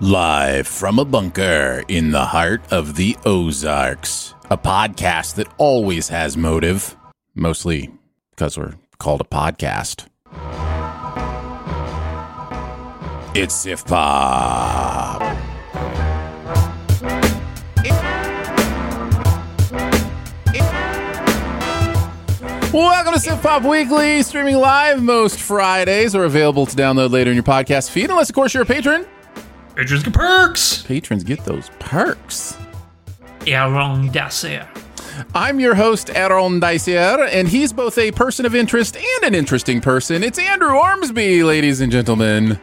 Live from a bunker in the heart of the Ozarks, a podcast that always has motive, mostly because we're called a podcast. It's Sif Pop. Welcome to Sif Pop Weekly, streaming live most Fridays or available to download later in your podcast feed, unless, of course, you're a patron. Patrons get perks. Patrons get those perks. Aaron Dacier. I'm your host, Aaron Dacier, and he's both a person of interest and an interesting person. It's Andrew Ormsby, ladies and gentlemen.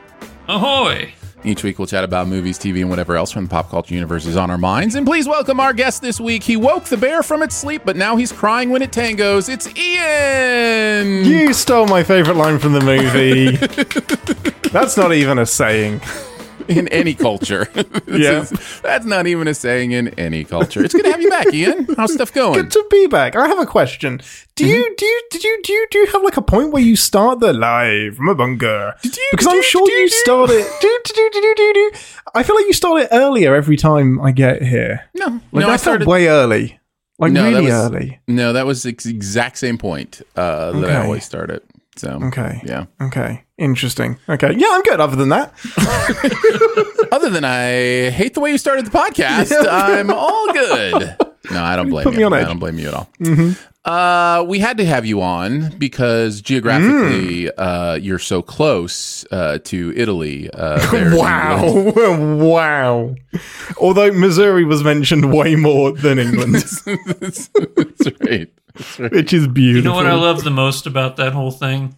Ahoy. Each week we'll chat about movies, TV, and whatever else from the pop culture universe is on our minds. And please welcome our guest this week. He woke the bear from its sleep, but now he's crying when it tangos. It's Ian! You stole my favorite line from the movie. That's not even a saying. in any culture. Yeah. is- that's not even a saying in any culture. It's good to have you back, Ian. How's stuff going? Good to be back. I have a question. Do you do you did you do you do you have like a point where you start the live from a bunker? Because I'm sure you start it. Do, do, do, do, do, do. I feel like you start it earlier every time I get here. No, Like no, I started way early. Like No, that really was- early. No, that was the exact same point uh, that I always start at. So Okay. yeah. Okay. Interesting. Okay. Yeah, I'm good other than that. Other than I hate the way you started the podcast, I'm all good. No, I don't blame Put you. me on I edge. Mm-hmm. don't blame you at all. Uh, we had to have you on because geographically, Mm. uh, you're so close uh, to Italy. Uh, there in England. Wow. wow. Although Missouri was mentioned way more than England, that's, that's right. That's right. which is beautiful. You know what I love the most about that whole thing?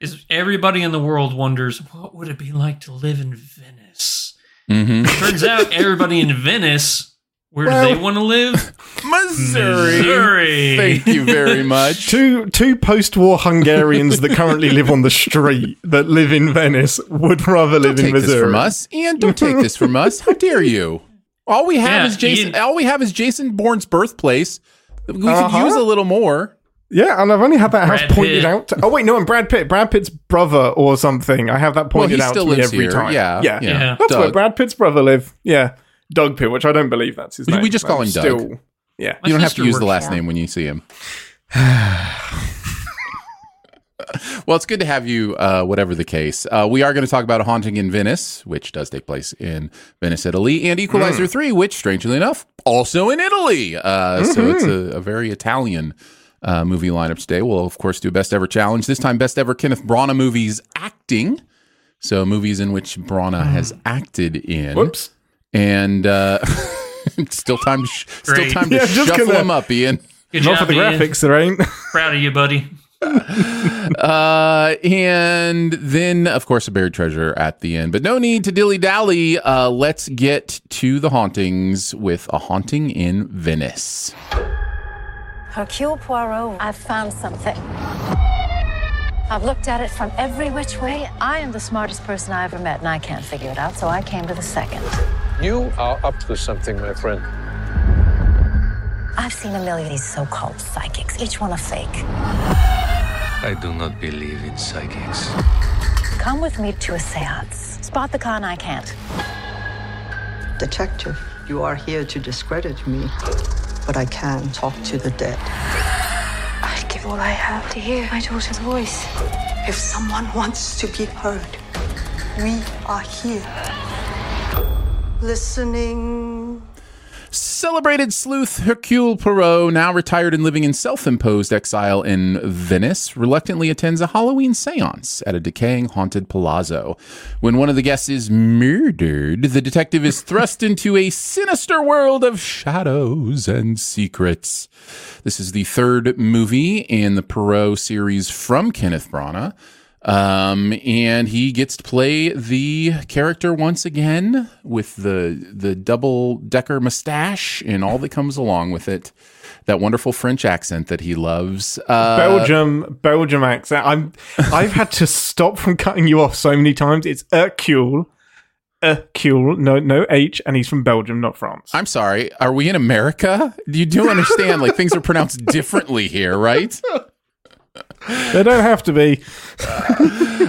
Is everybody in the world wonders what would it be like to live in Venice? Mhm. Turns out everybody in Venice, where Well- do they want to live? Missouri. Missouri. Thank you very much. Two two post-war Hungarians that currently live on the street that live in Venice would rather live Don't in take this Missouri. from us, Ian. Don't take this from us. How dare you? All we have Yeah, is Jason. Ian- All we have is Jason Bourne's birthplace. We Uh-huh. could use a little more. Yeah, and I've only had that house pointed Pitt. out. To, oh wait, no, I'm Brad Pitt. Brad Pitt's brother or something. I have that Well, pointed he out still to me lives every here. time. Yeah, yeah, yeah. Yeah. That's where Brad Pitt's brother live. Yeah, Doug Pitt, which I don't believe that's his We- name. we just call I'm him Doug. Yeah, My you don't have to use the last name when you see him. well, it's good to have you, uh, whatever the case. Uh, we are going to talk about A Haunting in Venice, which does take place in Venice, Italy, and Equalizer Hmm. 3, which, strangely enough, also in Italy. Uh, So it's Mm-hmm. a, a very Italian uh, movie lineup today. We'll, of course, do Best Ever Challenge. This time, Best Ever Kenneth Branagh movies acting. So movies in which Branagh has acted in. Whoops. And uh, still time to, sh- still time to Yeah, just shuffle them up, Ian. Good Not job, for the Ian. graphics, there ain't. Proud of you, buddy. Uh, and then, of course, a buried treasure at the end. But no need to dilly dally. Uh, let's get to the hauntings with a haunting in Venice. Hercule Poirot, I've found something. I've looked at it from every which way. I am the smartest person I ever met, and I can't figure it out, so I came to the second. You are up to something, my friend. I've seen a million of these so called psychics, each one a fake. I do not believe in psychics. Come with me to a seance. Spot the con I can't. Detective, you are here to discredit me, but I can talk to the dead. I'd give all I have to hear my daughter's voice. If someone wants to be heard, we are here. Listening. Celebrated sleuth Hercule Poirot, now retired and living in self imposed exile in Venice, reluctantly attends a Halloween seance at a decaying haunted palazzo. When one of the guests is murdered, the detective is thrust into a sinister world of shadows and secrets. This is the third movie in the Poirot series from Kenneth Branagh. Um, and he gets to play the character once again with the the double decker mustache and all that comes along with it. That wonderful French accent that he loves. Uh, Belgium, Belgium accent. I'm. I've had to stop from cutting you off so many times. It's Hercule, Hercule. No, no H, and he's from Belgium, not France. I'm sorry. Are we in America? You do understand, like things are pronounced differently here, right? They don't have to be.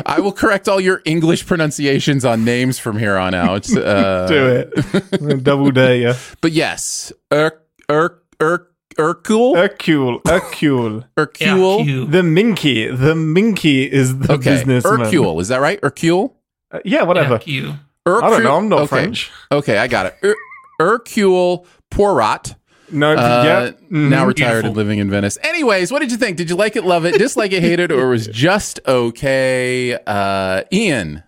I will correct all your English pronunciations on names from here on out. Uh, Do it. Double dare you. But yes, Ur, Ur, Ur, Urkul? Hercule, Hercule. Hercule? Hercule. The Minky. The Minky is the Okay, businessman. Hercule. Is that right? Hercule? Uh, yeah, whatever. Hercule. I don't know. I'm not okay. French. Okay, I got it. Ur, Hercule Poirot. No, Uh, yeah. mhm. Now retired Beautiful. and living in Venice. Anyways, what did you think? Did you like it, love it, dislike it, hate it, or was just okay? Uh, Ian.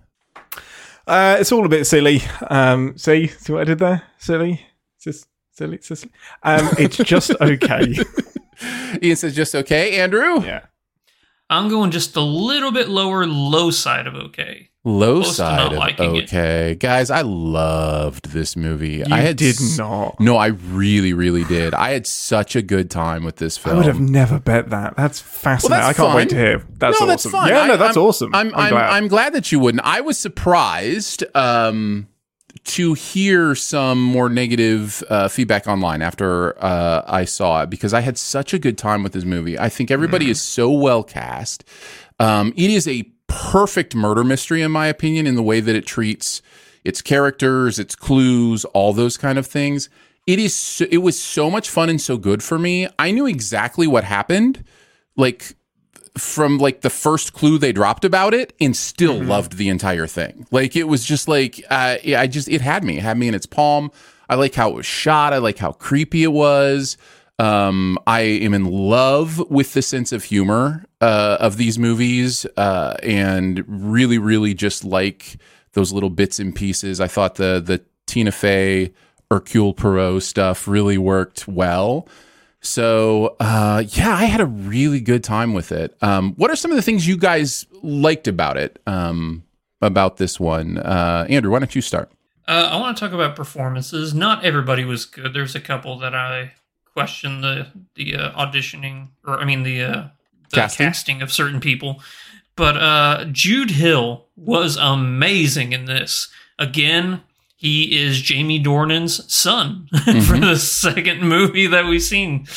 Uh, it's all a bit silly. Um, see, see what I did there? Silly, Sis- silly, silly. Um, it's just okay. Ian says just okay. Andrew. yeah. I'm going just a little bit lower, low side of okay. Low Close side of liking it. okay, guys. I loved this movie. You I had did s- not. No, I really, really did. I had such a good time with this film I would have never bet that. That's fascinating. that's I can't wait to hear. That's no, awesome. that's fine. Yeah, no, that's I'm- awesome. I'm, I'm, glad. I'm glad that you wouldn't. I was surprised um, to hear some more negative uh, feedback online after uh, I saw it because I had such a good time with this movie. I think everybody Mm-hmm. is so well cast. Um, it is a perfect murder mystery, in my opinion, in the way that it treats its characters, its clues, all those kind of things. It is. So, it was so much fun and so good for me. I knew exactly what happened. Like from like the first clue they dropped about it and still loved the entire thing. Like it was just like uh, I just it had me, it had me in its palm. I like how it was shot. I like how creepy it was. Um, I am in love with the sense of humor uh, of these movies, uh, and really, really just like those little bits and pieces. I thought the the Tina Fey Hercule Poirot stuff really worked well. So uh, yeah, I had a really good time with it. Um, what are some of the things you guys liked about it? Um, about this one, uh, Andrew, why don't you start? Uh, I want to talk about performances. Not everybody was good. There's a couple that I questioned the the uh, auditioning, or I mean the, uh, the Casting? casting. of certain people. But uh, Jude Hill was amazing in this. Again, he is Jamie Dornan's son for the second movie that we've seen.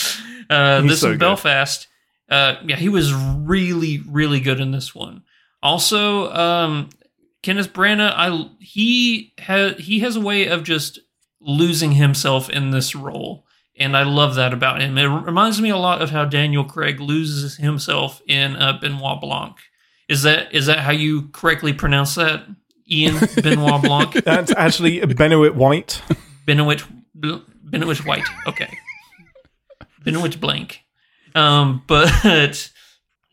Uh, this so is. Belfast. Uh, yeah, he was really, really good in this one. Also, um, Kenneth Branagh, I he has he has a way of just losing himself in this role, and I love that about him. It reminds me a lot of how Daniel Craig loses himself in uh, Benoit Blanc. Is that is that how you correctly pronounce that, Ian Benoit Blanc? That's actually Benoit White. Benoit Benoit White. Okay. Benoit Blank. Um, but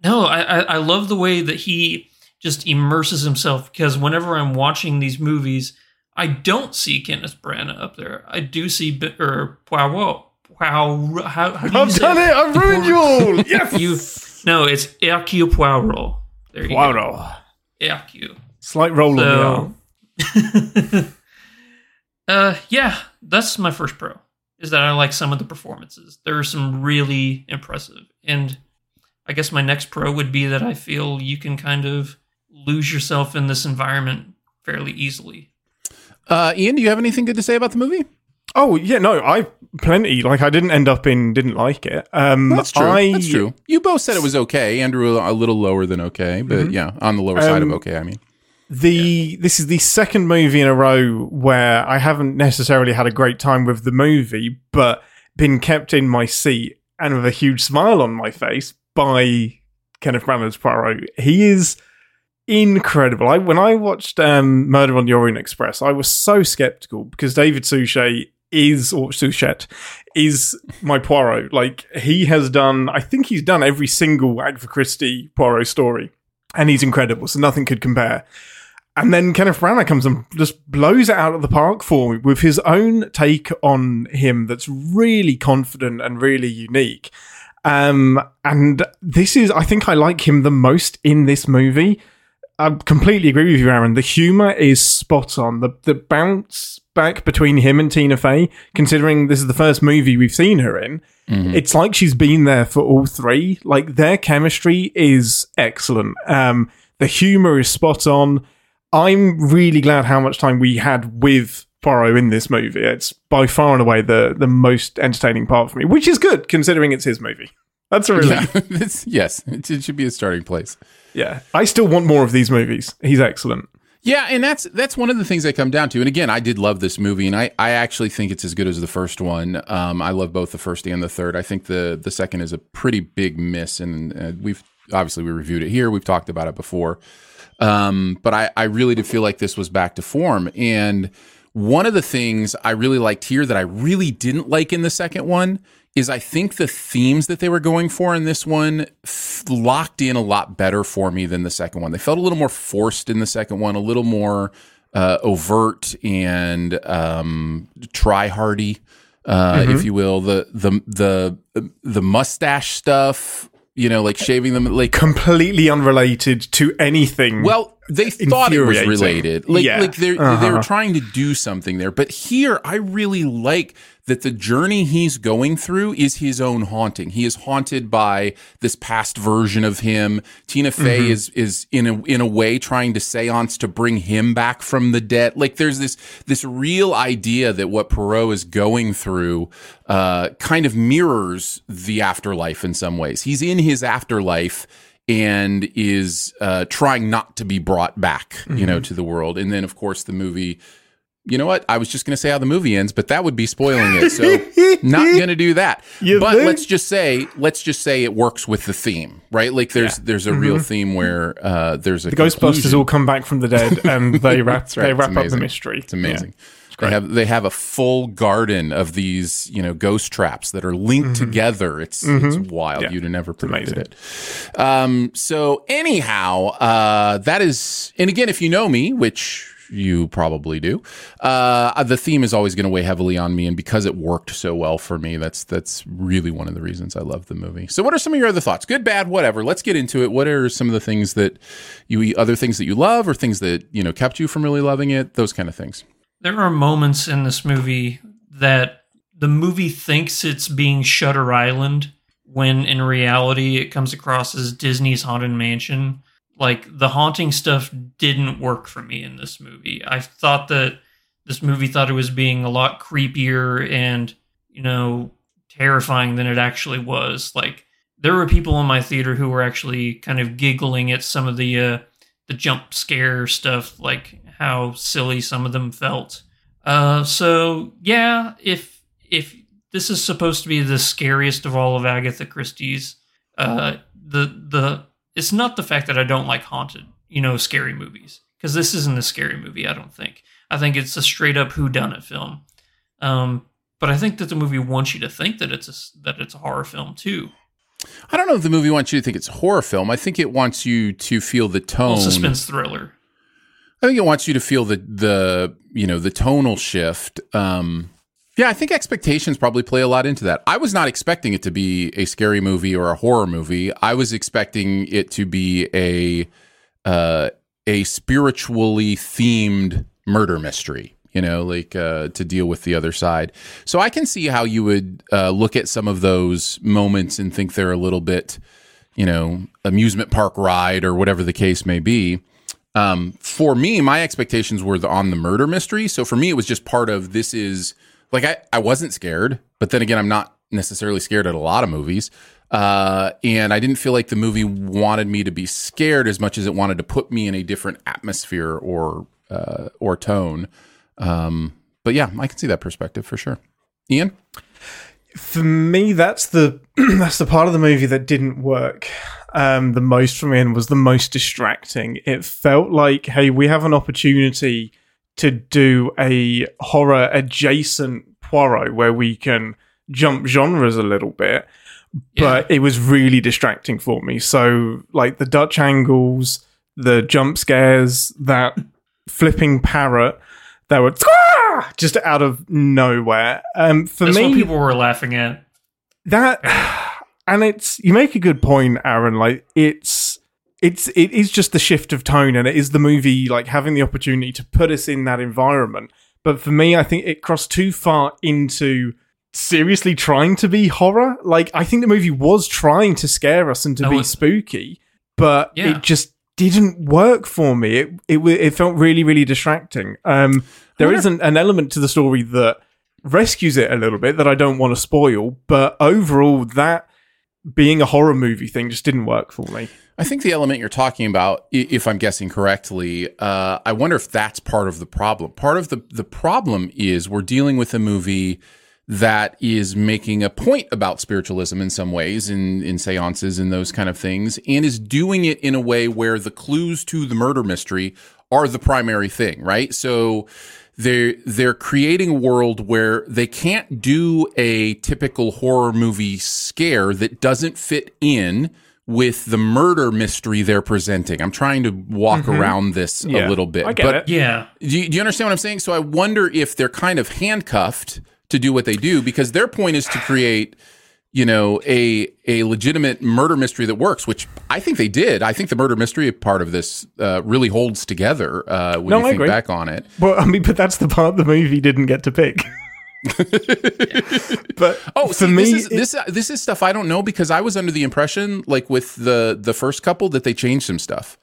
no, I, I I love the way that he just immerses himself because whenever I'm watching these movies, I don't see Kenneth Branagh up there. I do see B- or Poirot. Wow, how, how do you I've say done it. I've ruined you all. Yes. You no, it's Hercule Poirot. There you go. Wow. Hercule. Slight roll on the arm. uh, yeah, that's my first pro. Is that I like some of the performances. There are some really impressive, and I guess my next pro would be that I feel you can kind of lose yourself in this environment fairly easily. Uh, Ian, do you have anything good to say about the movie? Oh yeah, no, I plenty. Like I didn't end up in didn't like it. Um, That's true. I, That's true. You both said it was okay. Andrew a little lower than okay, but yeah, on the lower side of Um, okay. I mean, The this is the second movie in a row where I haven't necessarily had a great time with the movie, but been kept in my seat and with a huge smile on my face by Kenneth Branagh's Poirot. He is incredible. I when I watched um, Murder on the Orient Express, I was so skeptical because David Suchet is or Suchet is my Poirot. Like he has done, I think he's done every single Agatha Christie Poirot story, and he's incredible. So nothing could compare. And then Kenneth Branagh comes and just blows it out of the park for me with his own take on him that's really confident and really unique. Um, and this is, I think I like him the most in this movie. I completely agree with you, Aaron. The humor is spot on. The the bounce back between him and Tina Fey, considering this is the first movie we've seen her in, it's like she's been there for all three. Like their chemistry is excellent. Um, the humor is spot on. I'm really glad how much time we had with Poirot in this movie. It's by far and away the the most entertaining part for me, which is good considering it's his movie. That's a relief. yeah, yes, it should be a starting place. Yeah, I still want more of these movies. He's excellent. Yeah, and that's that's one of the things I come down to. And again, I did love this movie, and I, I actually think it's as good as the first one. Um, I love both the first and the third. I think the the second is a pretty big miss, and uh, we've obviously we reviewed it here. We've talked about it before, um, but I I really did feel like this was back to form. And one of the things I really liked here that I really didn't like in the second one is I think the themes that they were going for in this one f- locked in a lot better for me than the second one. They felt a little more forced in the second one, a little more uh, overt and um, try hardy, uh, if you will. The the the the mustache stuff, you know, like shaving them, like Completely unrelated to anything. well, they thought it was related. Like, Yeah. like they're, they Uh-huh. were trying to do something there. But here, I really like that the journey he's going through is his own haunting. He is haunted by this past version of him. Tina Fey Mm-hmm. is is in a in a way trying to seance to bring him back from the dead. Like there's this this real idea that what Poirot is going through uh, kind of mirrors the afterlife in some ways. He's in his afterlife and is uh, trying not to be brought back, you Mm-hmm. know, to the world. And then, of course, the movie. You know what? I was just going to say how the movie ends, but that would be spoiling it. So, not going to do that. You but think? let's just say, let's just say it works with the theme, right? Like there's there's a real theme where uh, there's a Mm-hmm. the Ghostbusters all come back from the dead and they wrap right. they wrap up the mystery. It's amazing. They have they have a full garden of these you know ghost traps that are linked together. It's it's wild. Mm-hmm. Yeah. You'd have never predicted it. Um, so anyhow, uh, that is, and again, if you know me, which you probably do, uh, the theme is always going to weigh heavily on me, and because it worked so well for me, that's that's really one of the reasons I love the movie. So, what are some of your other thoughts? Good, bad, whatever. Let's get into it. What are some of the things that you other things that you love, or things that you know kept you from really loving it? Those kind of things. There are moments in this movie that the movie thinks it's being Shutter Island when in reality it comes across as Disney's Haunted Mansion. Like the haunting stuff didn't work for me in this movie. I thought that this movie thought it was being a lot creepier and, you know, terrifying than it actually was. Like there were people in my theater who were actually kind of giggling at some of the uh the jump scare stuff, like how silly some of them felt. Uh, so yeah, if if this is supposed to be the scariest of all of Agatha Christie's, uh, the the it's not the fact that I don't like haunted, you know, scary movies because this isn't a scary movie. I don't think. I think it's a straight up whodunit film. Um, but I think that the movie wants you to think that it's a, that it's a horror film too. I don't know if the movie wants you to think it's a horror film. I think it wants you to feel the tone. Well, suspense thriller. I think it wants you to feel the the you know the tonal shift. Um, yeah, I think expectations probably play a lot into that. I was not expecting it to be a scary movie or a horror movie. I was expecting it to be a uh, a spiritually themed murder mystery. You know, like uh, to deal with the other side. So I can see how you would uh, look at some of those moments and think they're a little bit you know, amusement park ride or whatever the case may be. Um, for me, my expectations were the, on the murder mystery. So for me, it was just part of this is like I, I wasn't scared, but then again, I'm not necessarily scared at a lot of movies. Uh, and I didn't feel like the movie wanted me to be scared as much as it wanted to put me in a different atmosphere or uh, or tone. Um, but yeah, I can see that perspective for sure. Ian, for me, that's the that's the part of the movie that didn't work um, the most for me and was the most distracting. It felt like, hey, we have an opportunity to do a horror adjacent Poirot where we can jump genres a little bit, but it was really distracting for me. So, like the Dutch angles, the jump scares, that flipping parrot that would just out of nowhere. Um, for That's me, people were laughing at. that and it's you make a good point aaron like it's it's it is just the shift of tone and it is the movie like having the opportunity to put us in that environment. But for me i think it crossed too far into seriously trying to be horror. Like i think the movie was trying to scare us and to be spooky but Yeah. it just didn't work for me. It it, it felt really really distracting. Um there is an, an element to the story that rescues it a little bit that I don't want to spoil, but overall, that being a horror movie thing just didn't work for me. I think the element you're talking about, if I'm guessing correctly, uh, I wonder if that's part of the problem. Part of the the problem is we're dealing with a movie that is making a point about spiritualism in some ways, in in seances and those kind of things, and is doing it in a way where the clues to the murder mystery are the primary thing, right? So they're they're creating a world where they can't do a typical horror movie scare that doesn't fit in with the murder mystery they're presenting. I'm trying to walk mm-hmm. around this Yeah, a little bit, I get but it. Yeah. do you, do you understand what I'm saying? So I wonder if they're kind of handcuffed to do what they do because their point is to create, you know, a a legitimate murder mystery that works, which I think they did. I think the murder mystery part of this uh, really holds together uh, when No, you I think agree. back on it. Well, I mean, but that's the part the movie didn't get to pick. but Oh, for see, me, this is it- this this is stuff I don't know because I was under the impression, like with the the first couple, that they changed some stuff.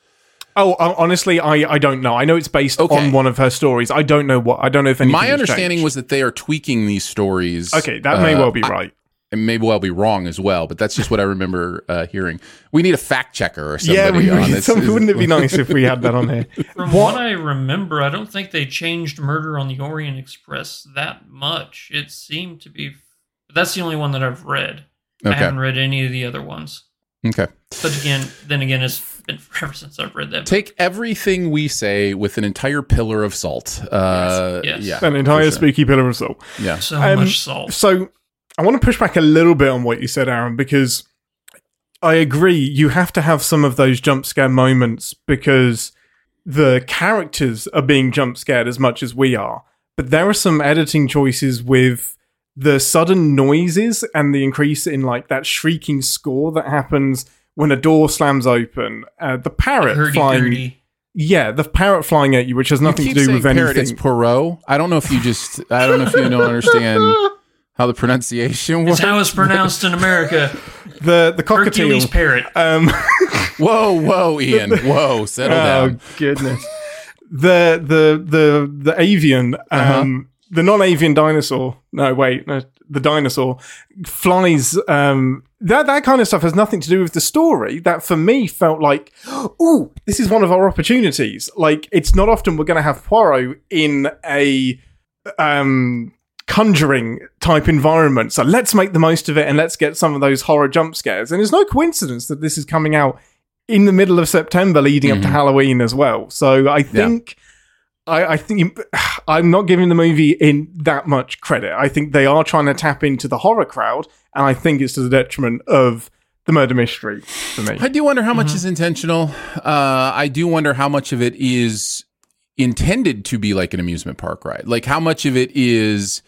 oh, honestly, I, I don't know. I know it's based Okay. on one of her stories. I don't know what. I don't know if anything. My understanding changed. was that they are tweaking these stories. okay. That may uh, well be I- right. It I'll be wrong as well, but that's just what I remember uh, hearing. We need a fact checker or Yeah, somebody we, on we, this. some- wouldn't it be nice if we had that on here? From what? I remember, I don't think they changed Murder on the Orient Express that much. It seemed to be. That's the only one that I've read. I haven't read any of the other ones. Okay. But again, then again, it's been forever since I've read that. book. Take everything we say with an entire pillar of salt. Uh, Yes, yes. Yeah. An entire for sure. spooky pillar of salt. Yeah. so Um, much salt. So I want to push back a little bit on what you said, Aaron, because I agree. You have to have some of those jump scare moments because the characters are being jump scared as much as we are. But there are some editing choices with the sudden noises and the increase in like that shrieking score that happens when a door slams open. Uh, the parrot Hurdy flying, gurdy. yeah, the parrot flying at you, which has You nothing to do saying with parrot, anything. it's Poirot. I don't know if you just, I don't know if you don't understand how the pronunciation It's how it's pronounced in America. the the cockatiel. Hercules parrot. Um, Whoa, whoa, Ian. Whoa, settle oh down. Oh goodness. the the the the avian, Uh-huh. um, the non-avian dinosaur. No, wait, no, the dinosaur flies. Um, that that kind of stuff has nothing to do with the story. That for me felt like, ooh, this is one of our opportunities. Like it's not often we're going to have Poirot in a um conjuring type environment. So let's make the most of it and let's get some of those horror jump scares. And it's no coincidence that this is coming out in the middle of September leading up to Mhm. Halloween as well. So I think I, I think you- I'm not giving the movie in that much credit. I think they are trying to tap into the horror crowd, and I think it's to the detriment of the murder mystery for me. I do wonder how much is intentional. Uh, I do wonder how much of it is intended to be like an amusement park ride. Like how much of it is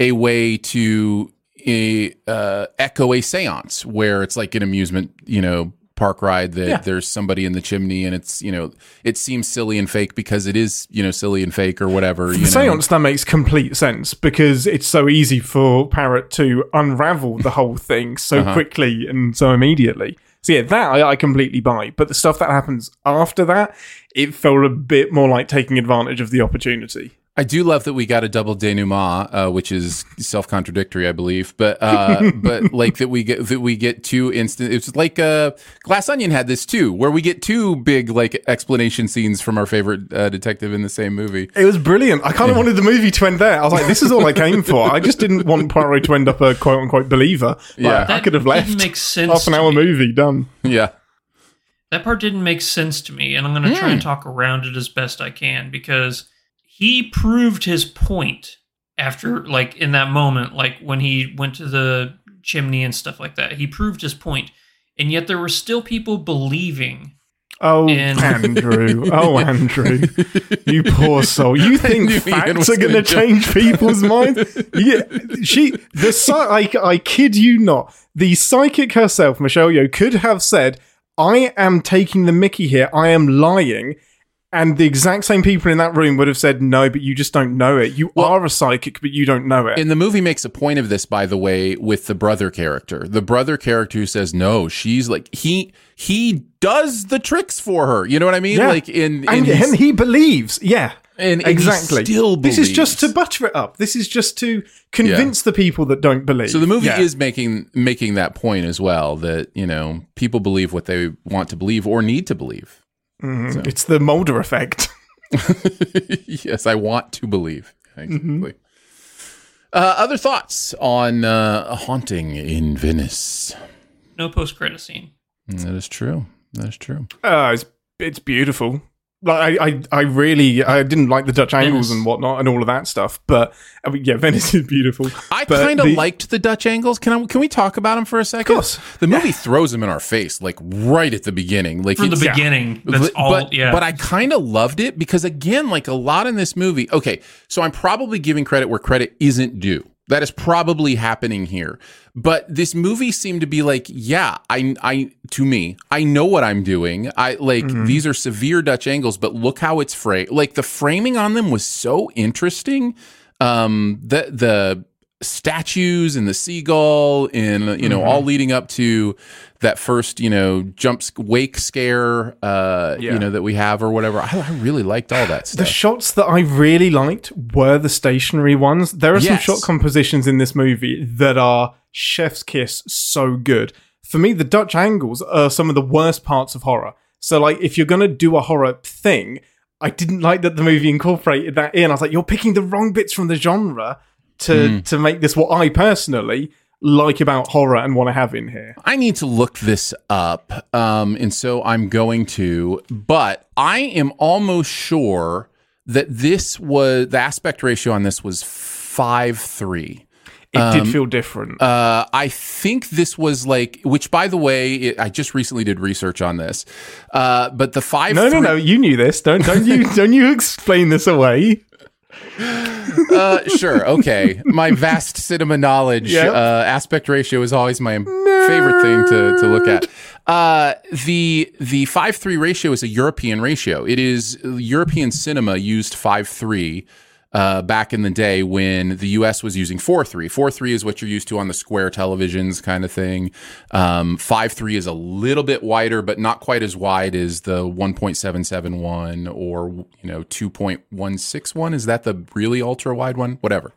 a way to a, uh, echo a seance where it's like an amusement, you know, park ride that Yeah. there's somebody in the chimney and it's, you know, it seems silly and fake because it is, you know, silly and fake or whatever. For You the know? seance, that makes complete sense because it's so easy for Parrot to unravel the whole thing so Uh-huh. quickly and so immediately. So yeah, that I, I completely buy. But the stuff that happens after that, it felt a bit more like taking advantage of the opportunity. I do love that we got a double denouement, uh, which is self contradictory, I believe. But uh, but like that we get that we get two instant. It's like uh, Glass Onion had this too, where we get two big like explanation scenes from our favorite uh, detective in the same movie. It was brilliant. I kind of wanted the movie to end there. I was like, this is all I came for. I just didn't want Poirot to end up a quote unquote believer. Like, Yeah. I That could have didn't left. make sense Half an hour me. movie done. Yeah, That part didn't make sense to me, and I'm going to try and talk around it as best I can because he proved his point after, like, in that moment, like when he went to the chimney and stuff like that. He proved his point, and yet there were still people believing. Oh, And- Andrew. Oh, Andrew. You poor soul. You think facts are going gonna change people's minds? Yeah. She, the, I, I kid you not, the psychic herself, Michelle Yeoh, could have said, I am taking the mickey here. I am lying. And the exact same people in that room would have said, no, but you just don't know it. You are a psychic, but you don't know it. and the movie makes a point of this, by the way, with the brother character. The brother character who says no, she's like he he does the tricks for her. You know what I mean? Yeah. Like in, in and, his- and he believes, yeah. And- and he exactly. still this is just to believes. butter it up. This is just to convince the people that don't believe. So the movie Yeah. is making making that point as well that you know people believe what they want to believe or need to believe. Mhm. It's the Mulder effect. yes, I want to believe. Exactly. Mm-hmm. Uh, other thoughts on uh, a haunting in Venice? No post credit scene. That is true. That is true. Uh, it's it's beautiful. Like I, I, I really I didn't like the Dutch angles Venice. and whatnot and all of that stuff, but I mean, yeah, Venice is beautiful. I kind of the- liked the Dutch angles. Can I, can we talk about them for a second? Of course. The movie throws them in our face like right at the beginning. Like For the it's- beginning. That's but, all. but, yeah. but I kind of loved it because again, like a lot in this movie. Okay, so I'm probably giving credit where credit isn't due. That is probably happening here. But this movie seemed to be like, yeah, I, I, to me, I know what I'm doing. I like these are severe Dutch angles, but look how it's framed. Like the framing on them was so interesting. Um, the the statues and the seagull and you know all leading up to that first you know jump wake scare uh Yeah. you know that we have or whatever I, I really liked all that The shots that I really liked were the stationary ones. There are some Yes. shot compositions in this movie that are chef's kiss so good. For me, the Dutch angles are some of the worst parts of horror. So, like, if you're gonna do a horror thing, I didn't like that the movie incorporated that in. I was like, you're picking the wrong bits from the genre to Hmm. to make this what I personally like about horror and want to have in here. I need to look this up um and so I'm going to but I am almost sure that this was the aspect ratio on this was 5 3 It did feel different. Uh, I think this was like, which by the way, it, I just recently did research on this. Uh, but the five, no, no, no. You knew this. Don't don't you don't you explain this away. Uh, sure, okay. My vast cinema knowledge, Yep. uh, aspect ratio is always my favorite thing to, to look at. Uh, the the five three ratio is a European ratio. It is European cinema used five three. Uh, back in the day when the US was using 4 3. 4 3 is what you're used to on the square televisions kind of thing. Um, 5 3 is a little bit wider, but not quite as wide as the 1.771 or, you know, 2.161. Is that the really ultra wide one? Whatever.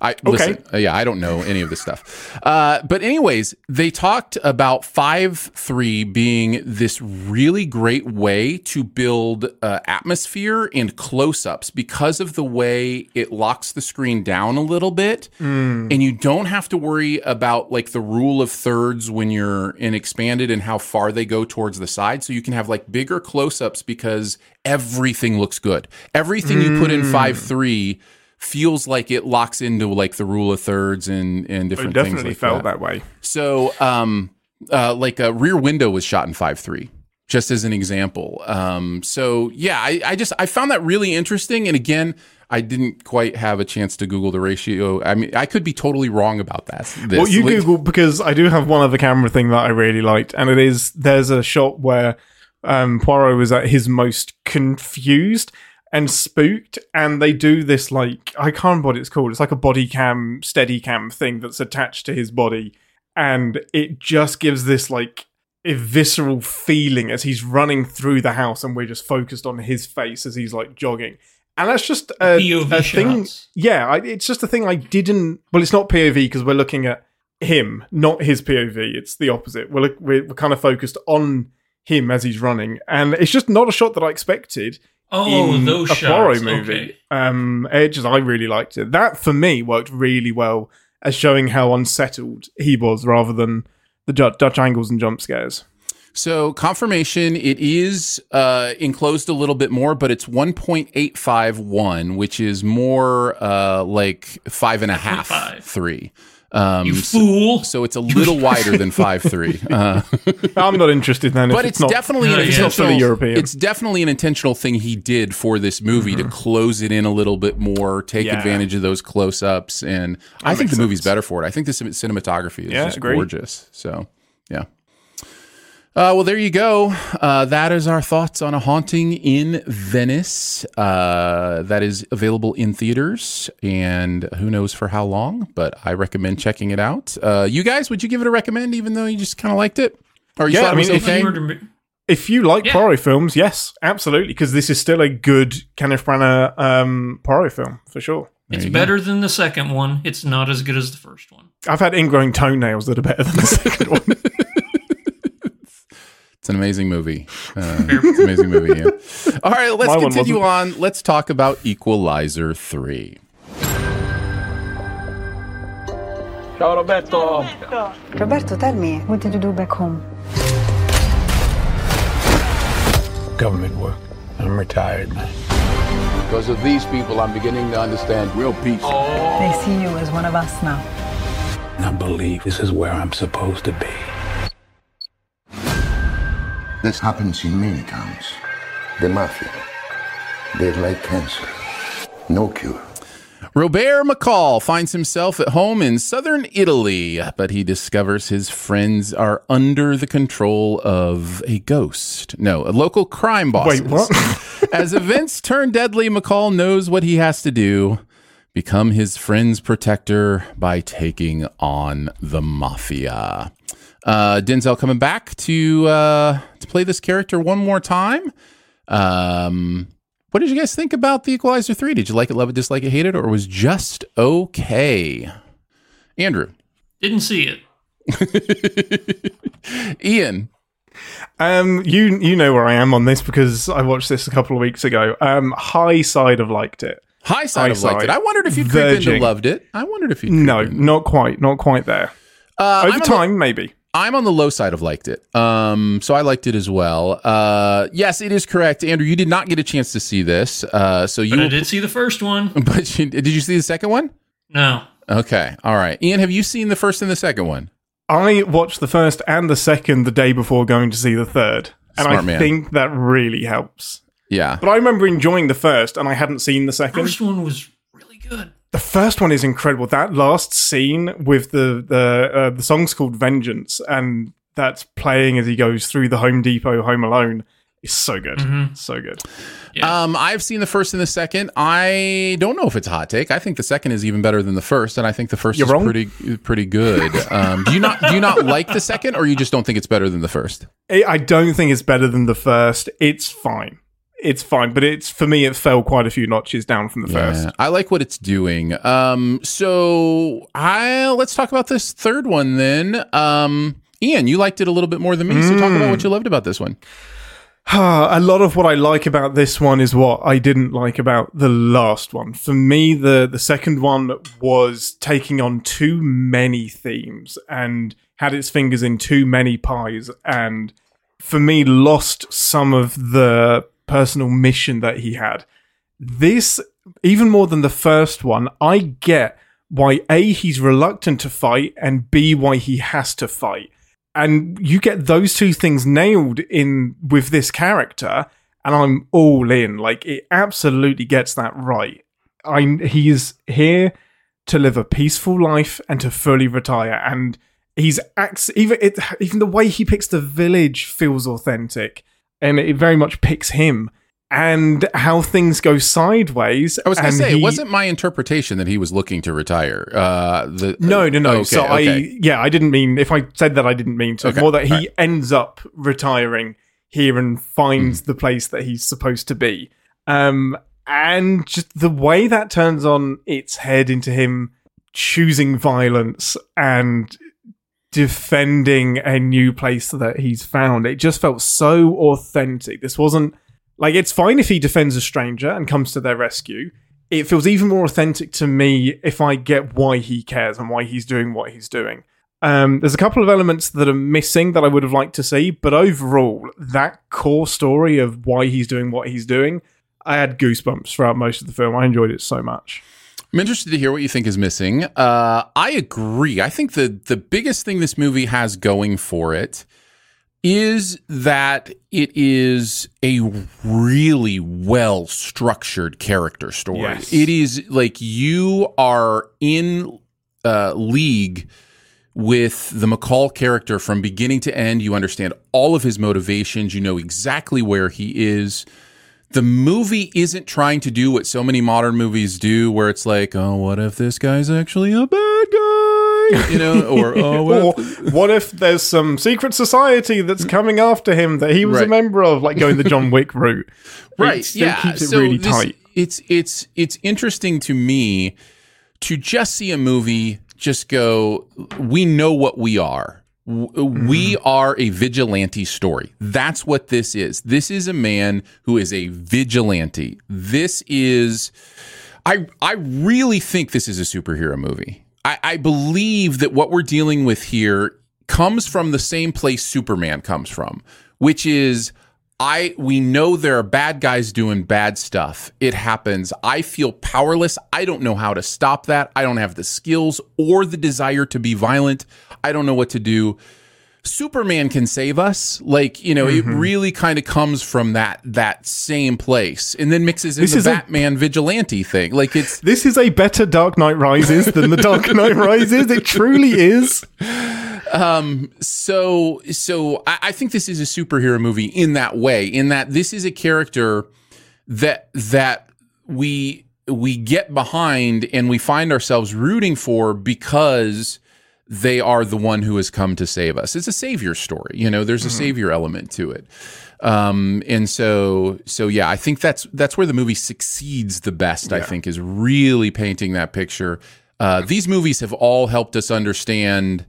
I listen, uh, yeah, I don't know any of this stuff. Uh, but, anyways, they talked about 5 3 being this really great way to build uh, atmosphere and close ups because of the way it locks the screen down a little bit. And you don't have to worry about like the rule of thirds when you're in expanded and how far they go towards the side. So you can have like bigger close ups because everything looks good. Everything you put in 5 3 feels like it locks into like the rule of thirds and, and It different things definitely like felt that. that way. So, um, uh, like a rear window was shot in five three, just as an example. Um, so yeah, I, I just I found that really interesting. And again, I didn't quite have a chance to Google the ratio. I mean, I could be totally wrong about that. This. Well, you Like- Google because I do have one other camera thing that I really liked, and it is there's a shot where um, Poirot was at his most confused and spooked, and they do this like I can't remember what it's called. It's like a body cam, steady cam thing that's attached to his body, and it just gives this like a visceral feeling as he's running through the house, and we're just focused on his face as he's like jogging. And that's just a, POV a thing. shots. Yeah, I, it's just a thing I didn't. Well, it's not POV because we're looking at him, not his POV. It's the opposite. We're look, we're, we're kind of focused on him as he's running, and it's just not a shot that I expected. Oh, in those a Poirot shots. movie. Okay. Um, it just I really liked it. That for me worked really well as showing how unsettled he was, rather than the Dutch angles and jump scares. So confirmation, it is uh, enclosed a little bit more, but it's 1.851, which is more uh, like five and a half, 0.5. three. Um, You so, fool. so it's a little wider than five three. Uh, I'm not interested then. if but it's, not, definitely an Yeah, yeah. it's not intentional. fully European. It's definitely an intentional thing he did for this movie to close it in a little bit more, take Yeah. advantage of those close ups, and I think the makes movie's better for it. I think the cinematography is Yeah, just agree. gorgeous. So, yeah. Uh, well, there you go. Uh, that is our thoughts on a haunting in Venice. Uh, that is available in theaters, and who knows for how long. But I recommend checking it out. Uh, you guys, would you give it a recommend, even though you just kind of liked it, or you Yeah, thought I it was if okay? If you were if you like Yeah. Poirot films, yes, absolutely, because this is still a good Kenneth Branagh um, Poirot film for sure. It's you go. better than the second one. It's not as good as the first one. I've had ingrowing toenails that are better than the second one. It's an amazing movie. Uh, it's an amazing movie. Yeah. All right, let's My continue on. Let's talk about Equalizer 3. Ciao Roberto. Roberto, tell me, what did you do back home? Government work. I'm retired, man. Because of these people, I'm beginning to understand real peace. They see you as one of us now. And I believe this is where I'm supposed to be. This happens in many towns. The mafia. They're like cancer. No cure. Robert McCall finds himself at home in southern Italy, but he discovers his friends are under the control of a ghost. No, a local crime boss. Wait, what? As events turn deadly, McCall knows what he has to do become his friend's protector by taking on the mafia. Uh, Denzel coming back to uh, to play this character one more time. Um, what did you guys think about the Equalizer three? Did you like it, love it, dislike it, hate it, or was just okay? Andrew, Didn't see it. Ian, Um, you you know where I am on this because I watched this a couple of weeks ago. Um, high side of liked it. high side of liked it. I wondered if you'd creep into loved it. I wondered if you could No, not quite, not quite there. Uh, Over I'm on the- time, maybe. I'm on the low side of liked it. Um, so I liked it as well. Uh, yes, it is correct, Andrew. You did not get a chance to see this. Uh, so you, But I did see the first one. but you, did you see the second one? No. Okay, all right. Ian, have you seen the first and the second one? I watched the first and the second the day before going to see the third, and Smart I man. think that really helps. Yeah. But I remember enjoying the first, and I hadn't seen the second. First one was really good. The first one is incredible. That last scene with the the uh, the song's called Vengeance, and that's playing as he goes through the Home Depot Home Alone is so good, Mm-hmm. so good. Um, I've seen the first and the second. I don't know if it's a hot take. I think the second is even better than the first, and I think the 1st You're is wrong. pretty pretty good. Um, do you not do you not like the second, or you just don't think it's better than the first? I I don't think it's better than the first. It's fine. It's fine, but it's for me. It fell quite a few notches down from the first. I like what it's doing. Um, so I let's talk about this third one then. Um, Ian, you liked it a little bit more than me, so talk about what you loved about this one. a lot of what I like about this one is what I didn't like about the last one. For me, the the second one was taking on too many themes and had its fingers in too many pies, and for me, lost some of the personal mission that he had. This, even more than the first one, I get why A, he's reluctant to fight, and B, why he has to fight. And you get those two things nailed in with this character and i'm all in. Like it absolutely gets that right. I he is here to live a peaceful life and to fully retire and he's acts even it even the way he picks the village feels authentic and it very much picks him and how things go sideways. I was going to say, he- it wasn't my interpretation that he was looking to retire. Uh, the, No, no, no. Okay, so okay. I, yeah, I didn't mean. If I said that, I didn't mean to. Okay, More that he alright. ends up retiring here and finds Hmm. the place that he's supposed to be. Um, and just the way that turns on its head into him choosing violence and defending a new place that he's found. It just felt so authentic. This wasn't like it's fine if he defends a stranger and comes to their rescue. It feels even more authentic to me if I get why he cares and why he's doing what he's doing. Um, there's a couple of elements that are missing that I would have liked to see, but overall, that core story of why he's doing what he's doing, I had goosebumps throughout most of the film. I enjoyed it so much. I'm interested to hear what you think is missing. Uh, I agree. I think the the biggest thing this movie has going for it is that it is a really well structured character story. Yes. It is like you are in uh, league with the McCall character from beginning to end. You understand all of his motivations. You know exactly where he is. The movie isn't trying to do what so many modern movies do, where it's like, oh, what if this guy's actually a bad guy? You know, or oh, what or if- what if there's some secret society that's coming after him that he was a member of, like going the John Wick route? right It yeah keeps it so really this- tight. it's it's it's interesting to me to just see a movie just go we know what we are we Mm-hmm. are a vigilante story that's what this is this is a man who is a vigilante this is I I really think this is a superhero movie. I, I believe that what we're dealing with here comes from the same place Superman comes from, which is I we know there are bad guys doing bad stuff. It happens. I feel powerless. I don't know how to stop that. I don't have the skills or the desire to be violent. I don't know what to do. Superman can save us. Like, you know, Mm-hmm. it really kind of comes from that that same place and then mixes in This the is a- Batman vigilante thing. Like it's This is a better Dark Knight Rises than the Dark Knight Rises. It truly is. Um so so I, I think this is a superhero movie in that way, in that this is a character that that we we get behind and we find ourselves rooting for because they are the one who has come to save us. It's a savior story, you know. There's a savior element to it, um, and so so yeah, I think that's that's where the movie succeeds the best. I think is really painting that picture. Uh, these movies have all helped us understand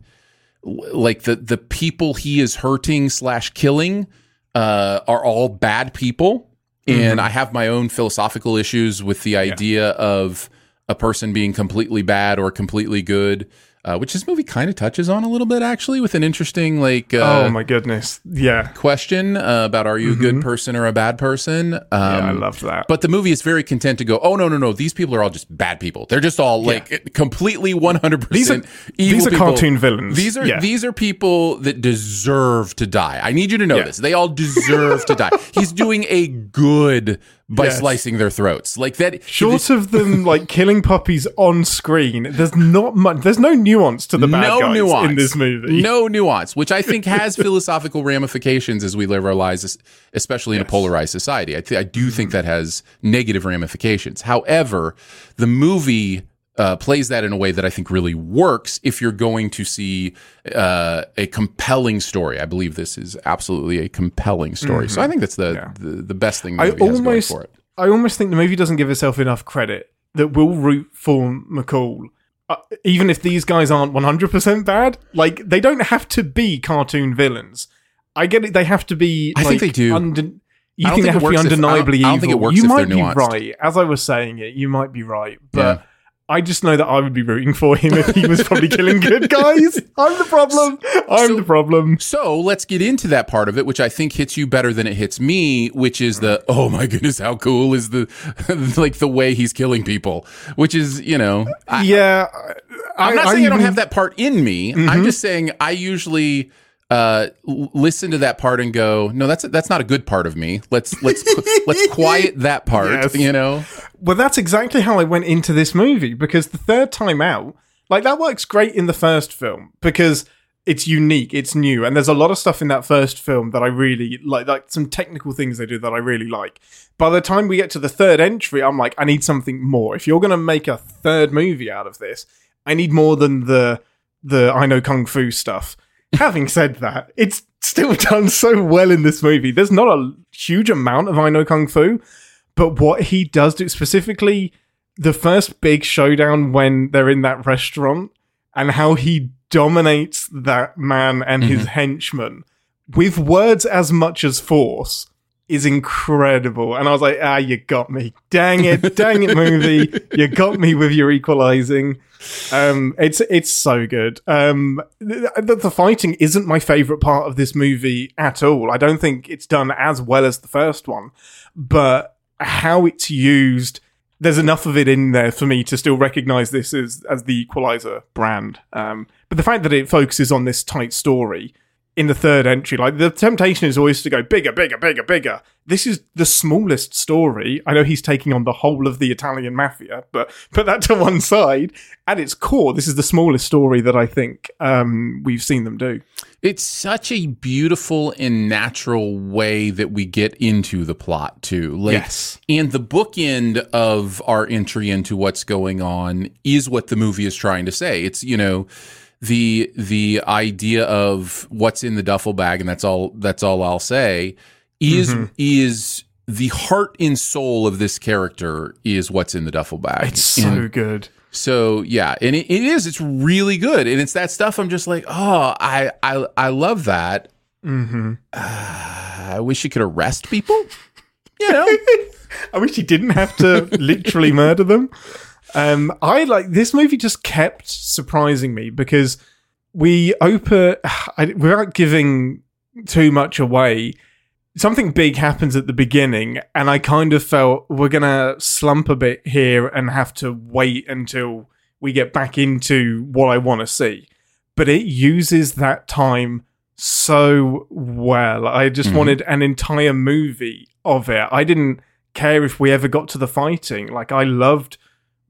like the the people he is hurting slash killing uh, are all bad people, and I have my own philosophical issues with the idea of a person being completely bad or completely good, uh, which this movie kind of touches on a little bit actually, with an interesting like uh, oh my goodness. Yeah. question uh, about are you a good person or a bad person? Um, Yeah, I love that. But the movie is very content to go, oh no no no, these people are all just bad people. They're just all like completely one hundred These are- percent evil. these are people. cartoon villains. These are Yeah. these are people that deserve to die. I need you to know Yeah. this. They all deserve to die. He's doing a good by Yes. slicing their throats like that. Short of them like killing puppies on screen, there's not much. There's no nuance to the bad no guys nuance in this movie. No nuance, which I think has philosophical ramifications as we live our lives, especially in a polarized society. I, th- I do think mm. that has negative ramifications. However, the movie uh, plays that in a way that I think really works if you're going to see uh, a compelling story. I believe this is absolutely a compelling story. So I think that's the, the, the best thing the I movie has going almost, for it. I almost think the movie doesn't give itself enough credit that we'll root for McCall. Uh, even if these guys aren't 100% bad, like they don't have to be cartoon villains. I get it; they have to be. I think they do. you I think they have to be works if- I don't- undeniably I don't think evil? it works you might be nuanced. right. As I was saying it, you might be right, but. Yeah. I just know that I would be rooting for him if he was probably killing good guys. I'm the problem. I'm So- the problem. So let's get into that part of it, which I think hits you better than it hits me, which is the oh my goodness, how cool is the like the way he's killing people, which is you know I, yeah, I'm not I- saying I, don't have that part in me. I'm mm-hmm. just saying I usually uh, listen to that part and go, no, that's that's not a good part of me. Let's let's let's quiet that part. Yes. You know, Well, that's exactly how I went into this movie because the third time out, like that works great in the first film because it's unique, it's new, and there's a lot of stuff in that first film that I really like, like some technical things they do that I really like. By the time we get to the third entry, I'm like, I need something more. If you're gonna make a third movie out of this, I need more than the the I know kung fu stuff. Having said that, it's still done so well in this movie. There's not a huge amount of I know kung fu, but what he does do specifically the first big showdown when they're in that restaurant and how he dominates that man and his mm-hmm. henchmen with words as much as force is incredible. And I was like, ah, you got me. Dang it, dang it, movie. You got me with your equalizing. Um, it's it's so good. Um, the, the fighting isn't my favorite part of this movie at all. I don't think it's done as well as the first one, but how it's used there's enough of it in there for me to still recognize this as as the equalizer brand um, but the fact that it focuses on this tight story in the third entry like the temptation is always to go bigger bigger bigger bigger this is the smallest story i know he's taking on the whole of the italian mafia but put that to one side at its core this is the smallest story that i think um, we've seen them do It's such a beautiful and natural way that we get into the plot too. Like, Yes. And the bookend of our entry into what's going on is what the movie is trying to say. It's you know the the idea of what's in the duffel bag, and that's all. That's all I'll say. Is Mhm. is the heart and soul of this character is what's in the duffel bag. it's so And- good so yeah, and it, it is. It's really good, and it's that stuff. I'm just like, oh, I I I love that. mm-hmm. I wish you could arrest people. You know, I wish he didn't have to literally murder them. Um, I like this movie just kept surprising me because we open I, without giving too much away. Something big happens at the beginning, and I kind of felt we're gonna slump a bit here and have to wait until we get back into what I want to see. But it uses that time so well. I just Mhm. wanted an entire movie of it. I didn't care if we ever got to the fighting. Like I loved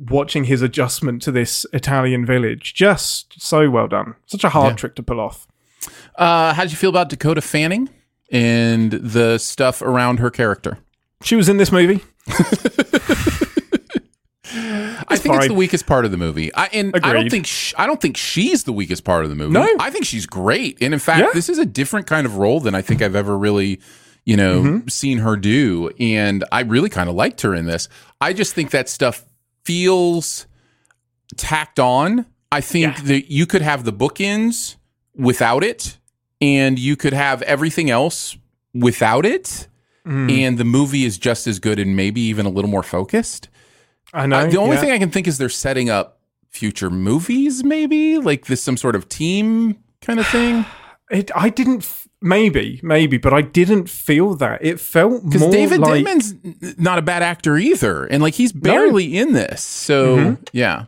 watching his adjustment to this Italian village. Just so well done. Such a hard Yeah. trick to pull off. uh, how did you feel about Dakota Fanning and the stuff around her character? She was in this movie. I think it's fine. the weakest part of the movie. I, and I don't think sh- I don't think she's the weakest part of the movie. No. I think she's great. And in fact, Yeah. this is a different kind of role than I think I've ever really, you know, Mm-hmm. seen her do. And I really kind of liked her in this. I just think that stuff feels tacked on. I think that you could have the bookends without it, and you could have everything else without it. Mm. And the movie is just as good and maybe even a little more focused. I know. Uh, the only yeah. thing I can think is they're setting up future movies, maybe like this some sort of team kind of thing. it, I didn't. F- maybe, maybe, but I didn't feel that. It felt Because David like Denman's not a bad actor either, and like he's barely in this. So Mhm. yeah,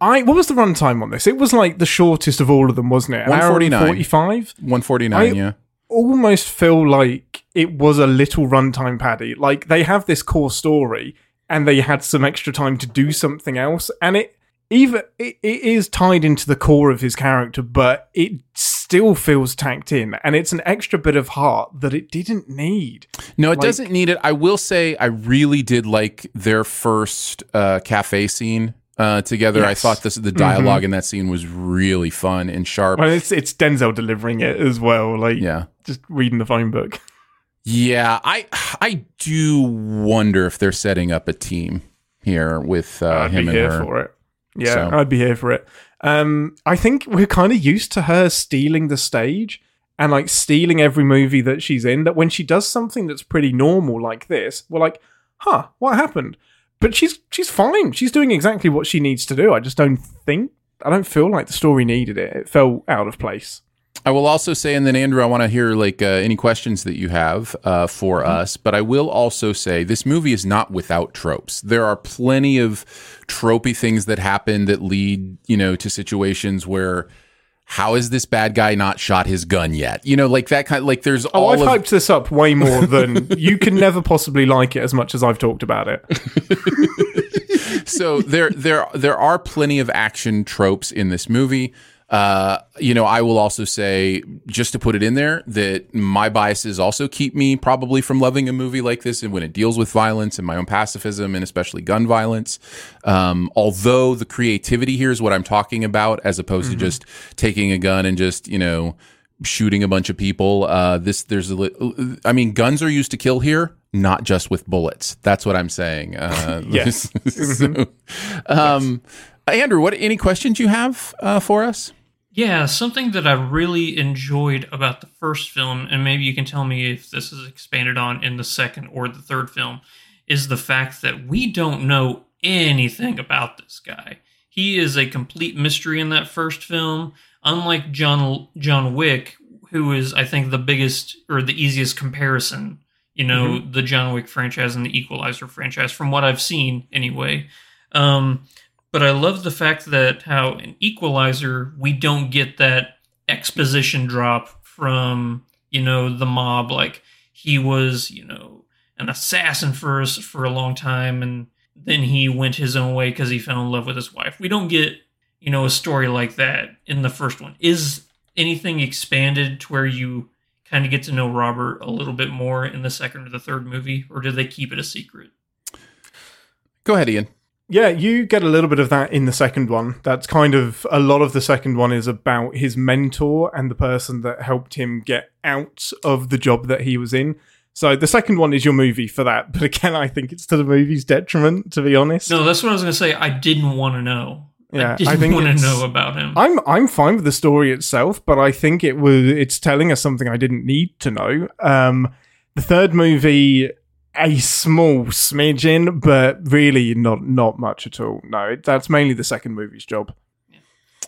I. What was the runtime on this? It was like the shortest of all of them, wasn't it? An hour and 149. Forty-five. one forty I- Yeah, almost feel like it was a little runtime paddy. Like they have this core story and they had some extra time to do something else, and it even it, it is tied into the core of his character, but it still feels tacked in, and it's an extra bit of heart that it didn't need. no, it Like- doesn't need it. I will say I really did like their first uh, cafe scene uh, together. I thought this the dialog in that scene was really fun and sharp. Well, it's it's Denzel delivering it as well, like Yeah. just reading the phone book. Yeah, I I do wonder if they're setting up a team here with uh, I'd him be and here her. for it. Yeah, So- I'd be here for it. Um, I think we're kind of used to her stealing the stage and like stealing every movie that she's in. That when she does something that's pretty normal like this, we're like, "Huh, what happened?" But she's she's fine. She's doing exactly what she needs to do. I just don't think I don't feel like the story needed it. It felt out of place. I will also say, and then Andrew, I want to hear like uh, any questions that you have uh, for Mm-hmm. us. But I will also say this movie is not without tropes. There are plenty of tropey things that happen that lead, you know, to situations where how is this bad guy not shot his gun yet? You know, like that kind. Like there's Oh, all I've of hyped this up way more than you can never possibly like it as much as I've talked about it. so there there there are plenty of action tropes in this movie. Uh, you know, I will also say, just to put it in there, that my biases also keep me probably from loving a movie like this, and when it deals with violence and my own pacifism, and especially gun violence. Um, although the creativity here is what I'm talking about, as opposed Mm-hmm. to just taking a gun and just you know shooting a bunch of people. Uh, this there's a, li- I mean, guns are used to kill here, not just with bullets. That's what I'm saying. Uh, Yes. so, um, Andrew, what any questions you have uh, for us? Yeah, something that I really enjoyed about the first film, and maybe you can tell me if this is expanded on in the second or the third film, is the fact that we don't know anything about this guy. He is a complete mystery in that first film, unlike John John Wick, who is I think the biggest or the easiest comparison. You know, the John Wick franchise and the Equalizer franchise, from what I've seen anyway. Um, but I love the fact that how in Equalizer we don't get that exposition drop from you know the mob like he was you know an assassin for us for a long time and then he went his own way because he fell in love with his wife. We don't get you know a story like that in the first one. Is anything expanded to where you kind of get to know Robert a little bit more in the second or the third movie, or did they keep it a secret? Go ahead, Ian. Yeah, you get a little bit of that in the second one. That's kind of a lot of the second one is about his mentor and the person that helped him get out of the job that he was in. So the second one is your movie for that. But again, I think it's to the movie's detriment, to be honest. No, that's what I was going to say. I didn't want to know. Yeah, I didn't I want to know about him. I'm I'm fine with the story itself, but I think it was it's telling us something I didn't need to know. Um, the third movie, a small smidgen, but really not not much at all. No, it, that's mainly the second movie's job.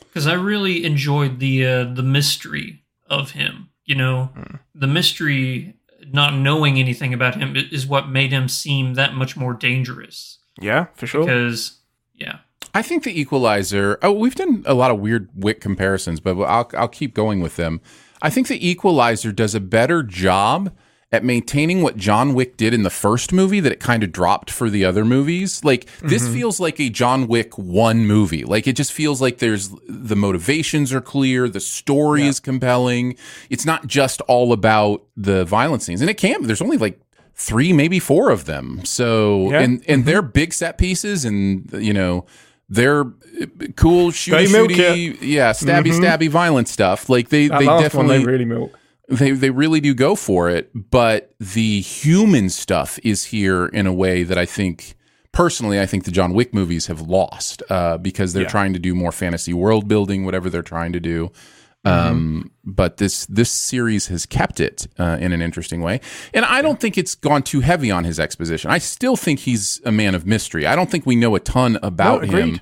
because I really enjoyed the uh, the mystery of him. You know, the mystery, not knowing anything about him, is what made him seem that much more dangerous. Yeah, for sure. Because, yeah, I think the Equalizer. Oh, we've done a lot of weird Wick comparisons, but I'll I'll keep going with them. I think the Equalizer does a better job at maintaining what John Wick did in the first movie that it kind of dropped for the other movies. Like this Mhm. feels like a John Wick 1 movie. Like it just feels like there's the motivations are clear, the story is compelling. It's not just all about the violence scenes. And it can't. there's only like 3 maybe 4 of them. So Yeah. and and they're big set pieces and you know they're cool shooty shooty, yeah, stabby Mhm. stabby violent stuff. Like they That they definitely they really milk. They they really do go for it, but the human stuff is here in a way that I think personally I think the John Wick movies have lost uh, because they're Yeah. trying to do more fantasy world building, whatever they're trying to do. Um, but this this series has kept it uh, in an interesting way, and I don't think it's gone too heavy on his exposition. I still think he's a man of mystery. I don't think we know a ton about No, him.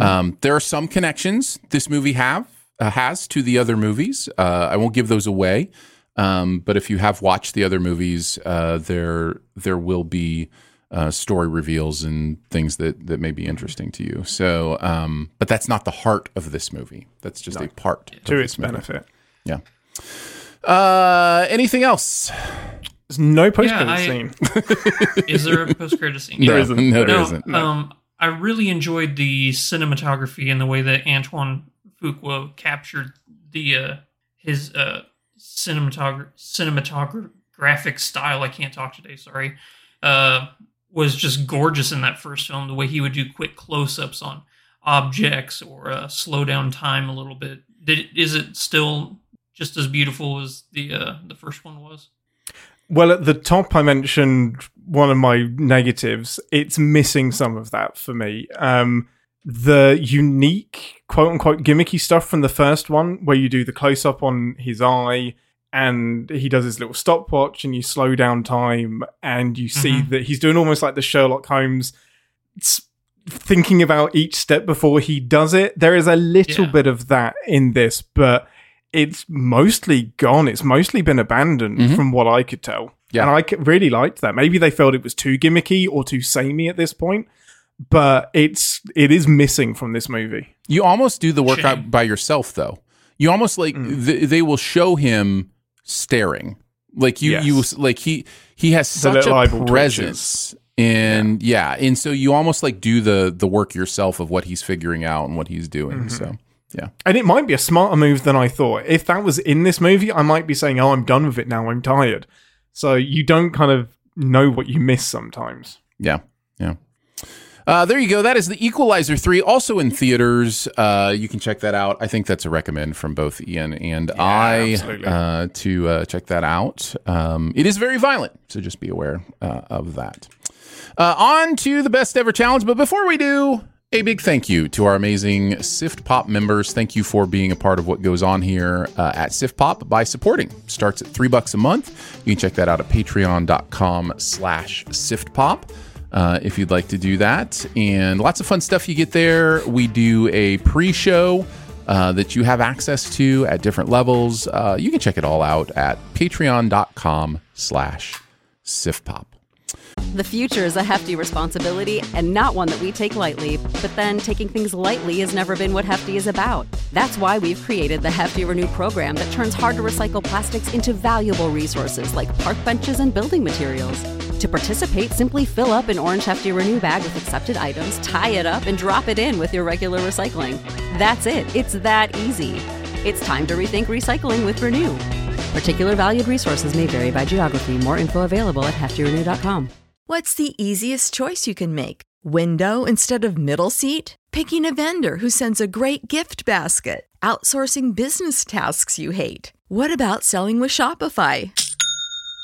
Um, there are some connections this movie have uh, has to the other movies. Uh, I won't give those away, um, but if you have watched the other movies, uh, there there will be uh, story reveals and things that that may be interesting to you. So, um, but that's not the heart of this movie. That's just a part To of its this movie. benefit. Yeah. Uh, anything else? There's no post credit I- scene. is there a post credit scene? No, isn't. No, there no, isn't. Um, I really enjoyed the cinematography and the way that Antoine Fuqua captured the uh, his uh, cinematog- cinematographic style. I can't talk today. Sorry. Uh, was just gorgeous in that first film. The way he would do quick close ups on objects or uh, slow down time a little bit. Did, is it still just as beautiful as the uh, the first one was? Well, at the top, I mentioned one of my negatives. It's missing some of that for me. Um, the unique, quote unquote, gimmicky stuff from the first one, where you do the close up on his eye and he does his little stopwatch and you slow down time and you see Mhm. that he's doing almost like the Sherlock Holmes thinking about each step before he does it. There is a little Yeah. bit of that in this, but it's mostly gone. It's mostly been abandoned Mhm. from what I could tell. Yeah. And I really liked that. Maybe they felt it was too gimmicky or too samey at this point, but it's it is missing from this movie. You almost do the workout by yourself, though. You almost like Mm. th- they will show him staring, like you, Yes. you, like he he has such little a eyeball presence, and yeah. and so you almost like do the the work yourself of what he's figuring out and what he's doing. Mhm. So Yeah. And it might be a smarter move than I thought. If that was in this movie, I might be saying, "Oh, I'm done with it now. I'm tired." So you don't kind of know what you miss sometimes. Yeah. Yeah. Uh, there you go. That is the Equalizer 3, also in theaters. Uh, you can check that out. I think that's a recommend from both Ian and I uh, to uh, check that out. Um, it is very violent, so just be aware uh, of that. Uh, on to the best ever challenge. But before we do, a big thank you to our amazing Sift Pop members. Thank you for being a part of what goes on here uh, at Sift Pop by supporting. Starts at three bucks a month. You can check that out at patreon.com slash siftpop uh, if you'd like to do that. And lots of fun stuff you get there. We do a pre-show uh, that you have access to at different levels. Uh, you can check it all out at patreon.com slash siftpop. The future is a hefty responsibility and not one that we take lightly. But then taking things lightly has never been what Hefty is about. That's why we've created the Hefty Renew program that turns hard to recycle plastics into valuable resources like park benches and building materials. To participate, simply fill up an orange Hefty Renew bag with accepted items, tie it up, and drop it in with your regular recycling. That's it. It's that easy. It's time to rethink recycling with Renew. Particular valued resources may vary by geography. More info available at heftyrenew.com. What's the easiest choice you can make? Window instead of middle seat? Picking a vendor who sends a great gift basket? Outsourcing business tasks you hate? What about selling with Shopify?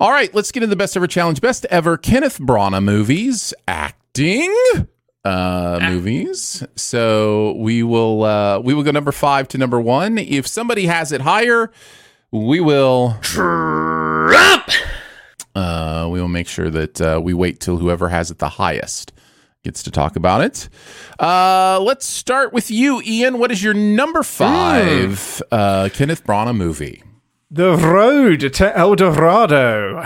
All right, let's get into the best ever challenge. Best ever Kenneth Branagh movies, acting uh movies. So we will uh we will go number 5 to number 1. If somebody has it higher, we will drop. Uh we will make sure that uh, we wait till whoever has it the highest gets to talk about it. Uh let's start with you, Ian. What is your number 5 uh Kenneth Branagh movie? The Road to El Dorado.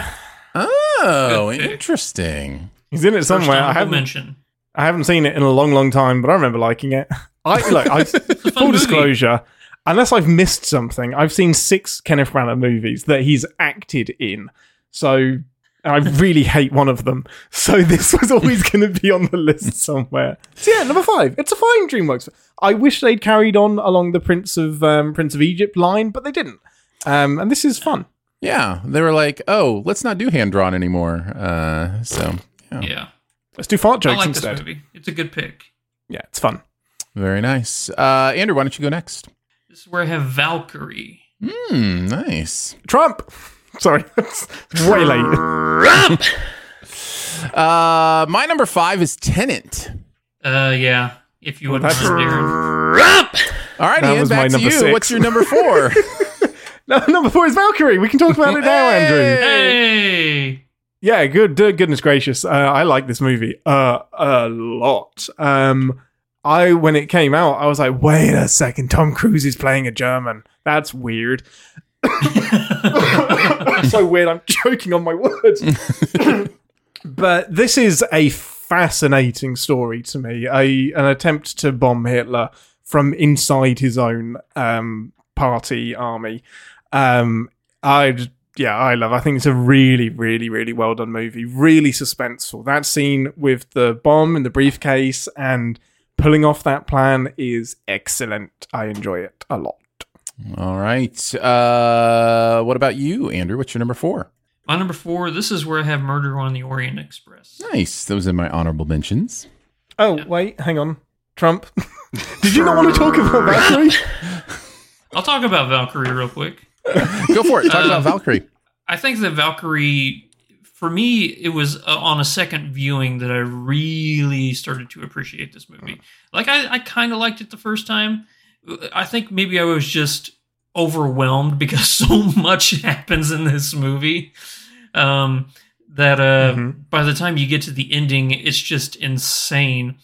Oh, interesting. He's in it somewhere. I haven't, mention. I haven't seen it in a long, long time, but I remember liking it. I look. I, full movie. disclosure. Unless I've missed something, I've seen six Kenneth Branagh movies that he's acted in. So I really hate one of them. So this was always going to be on the list somewhere. So yeah, number five. It's a fine DreamWorks. I wish they'd carried on along the Prince of um, Prince of Egypt line, but they didn't. Um, and this is fun. Yeah, they were like, "Oh, let's not do hand drawn anymore." Uh, so yeah. Yeah. Let's do fart I like instead. this movie. It's a good pick. Yeah, it's fun. very nice. Uh, Andrew, why don't you go next? This is where I have Valkyrie. Hmm, nice. Trump. Sorry, it's way late. Uh, my number five is Tenet. Uh, yeah. If you wouldn't that's- mind, Darren. All right, That Ian, was my back to you. six. What's your number four? no, number four is Valkyrie. We can talk about it now, Andrew. Hey. Yeah, good. uh, goodness gracious, uh, I like this movie uh, a lot. Um, I when it came out, I was like, wait a second, Tom Cruise is playing a German. That's weird. so weird. I'm choking on my words. but this is a fascinating story to me. A an attempt to bomb Hitler from inside his own um, party army. Um, I yeah, I love. I think it's a really, really, really well done movie. Really suspenseful. That scene with the bomb and the briefcase and pulling off that plan is excellent. I enjoy it a lot. All right. Uh, what about you, Andrew? What's your number four? My number four. This is where I have Murder on the Orient Express. Nice. Those are my honorable mentions. Oh wait, hang on, Trump. Did you not want to talk about Valkyrie? I'll talk about Valkyrie real quick. Go for it. Talk Uh, about Valkyrie. I think that Valkyrie, for me, it was uh, on a second viewing that I really started to appreciate this movie. Like, I, I kind of liked it the first time. I think maybe I was just overwhelmed because so much happens in this movie um, that uh, by the time you get to the ending, it's just insane.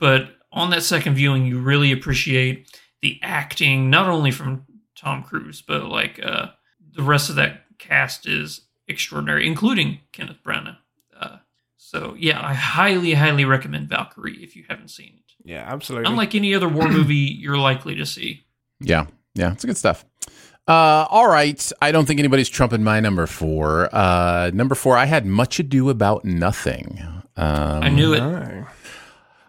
But on that second viewing, you really appreciate the acting, not only from Tom Cruise, but like uh, the rest of that cast is extraordinary, including Kenneth Branagh. Uh, so yeah, I highly, highly recommend Valkyrie if you haven't seen it. Yeah, absolutely. Unlike any other war movie you're likely to see. Yeah. Yeah. It's good stuff. Uh, all right. I don't think anybody's trumping my number four. Uh, number four, I had Much Ado About Nothing. Um, I knew it.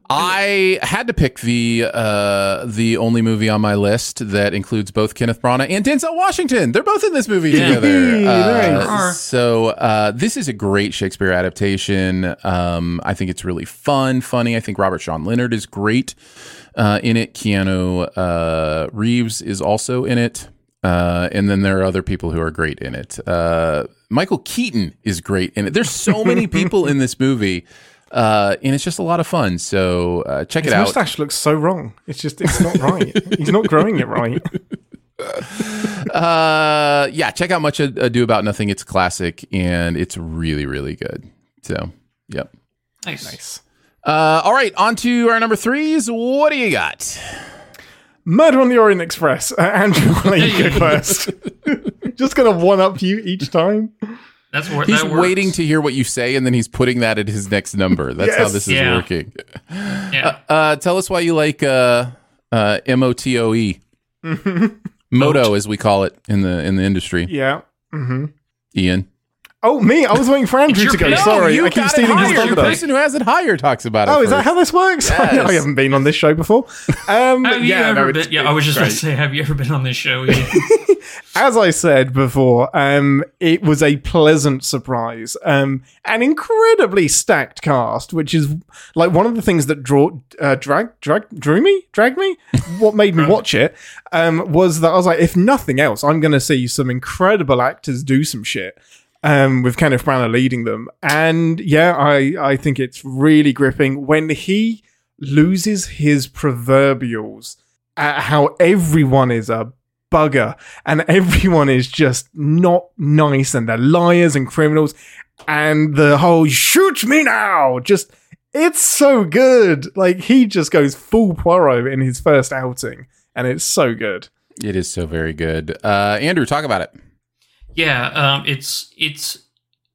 I had to pick the uh, the only movie on my list that includes both Kenneth Branagh and Denzel Washington. They're both in this movie Yeah. together. Uh, so uh, this is a great Shakespeare adaptation. Um, I think it's really fun, funny. I think Robert Sean Leonard is great uh, in it. Keanu uh, Reeves is also in it. Uh, and then there are other people who are great in it. Uh, Michael Keaton is great in it. There's so many people in this movie, uh, and it's just a lot of fun. So uh, check His it out. His mustache looks so wrong. It's just, it's not right. He's not growing it right. Uh, yeah, check out Much Ado About Nothing. It's classic, and it's really, really good. So, yep. Nice. Nice. Uh, all right, on to our number threes. What do you got? Murder on the Orient Express. Uh, Andrew, I'll let you go first. just gonna one up you each time. That's where He's that works. waiting to hear what you say, and then he's putting that at his next number. That's how this is Yeah. working. Yeah. Uh, tell us why you like uh, uh, M O T O E, Moto, as we call it in the in the industry. Yeah. hmm Ian, Oh, me? I was waiting for Andrew to go. pick. Sorry, you I keep got it stealing his thunder. The person who has it higher talks about it. Oh, is that how this works? Yes. I haven't been on this show before. Um, Have you yeah, ever no, been? Yeah, I was just going to say, have you ever been on this show? As I said before, um, it was a pleasant surprise. Um, an incredibly stacked cast, which is like one of the things that draw, uh, drag, drag, drew me, dragged me. What made me watch it um, was that I was like, if nothing else, I'm going to see some incredible actors do some shit. Um, with Kenneth Branagh leading them, and yeah, I I think it's really gripping when he loses his proverbials at how everyone is a bugger and everyone is just not nice and they're liars and criminals and the whole shoot me now just it's so good like he just goes full Poirot in his first outing and it's so good It is so very good. Uh, Andrew, talk about it. Yeah, um, it's it's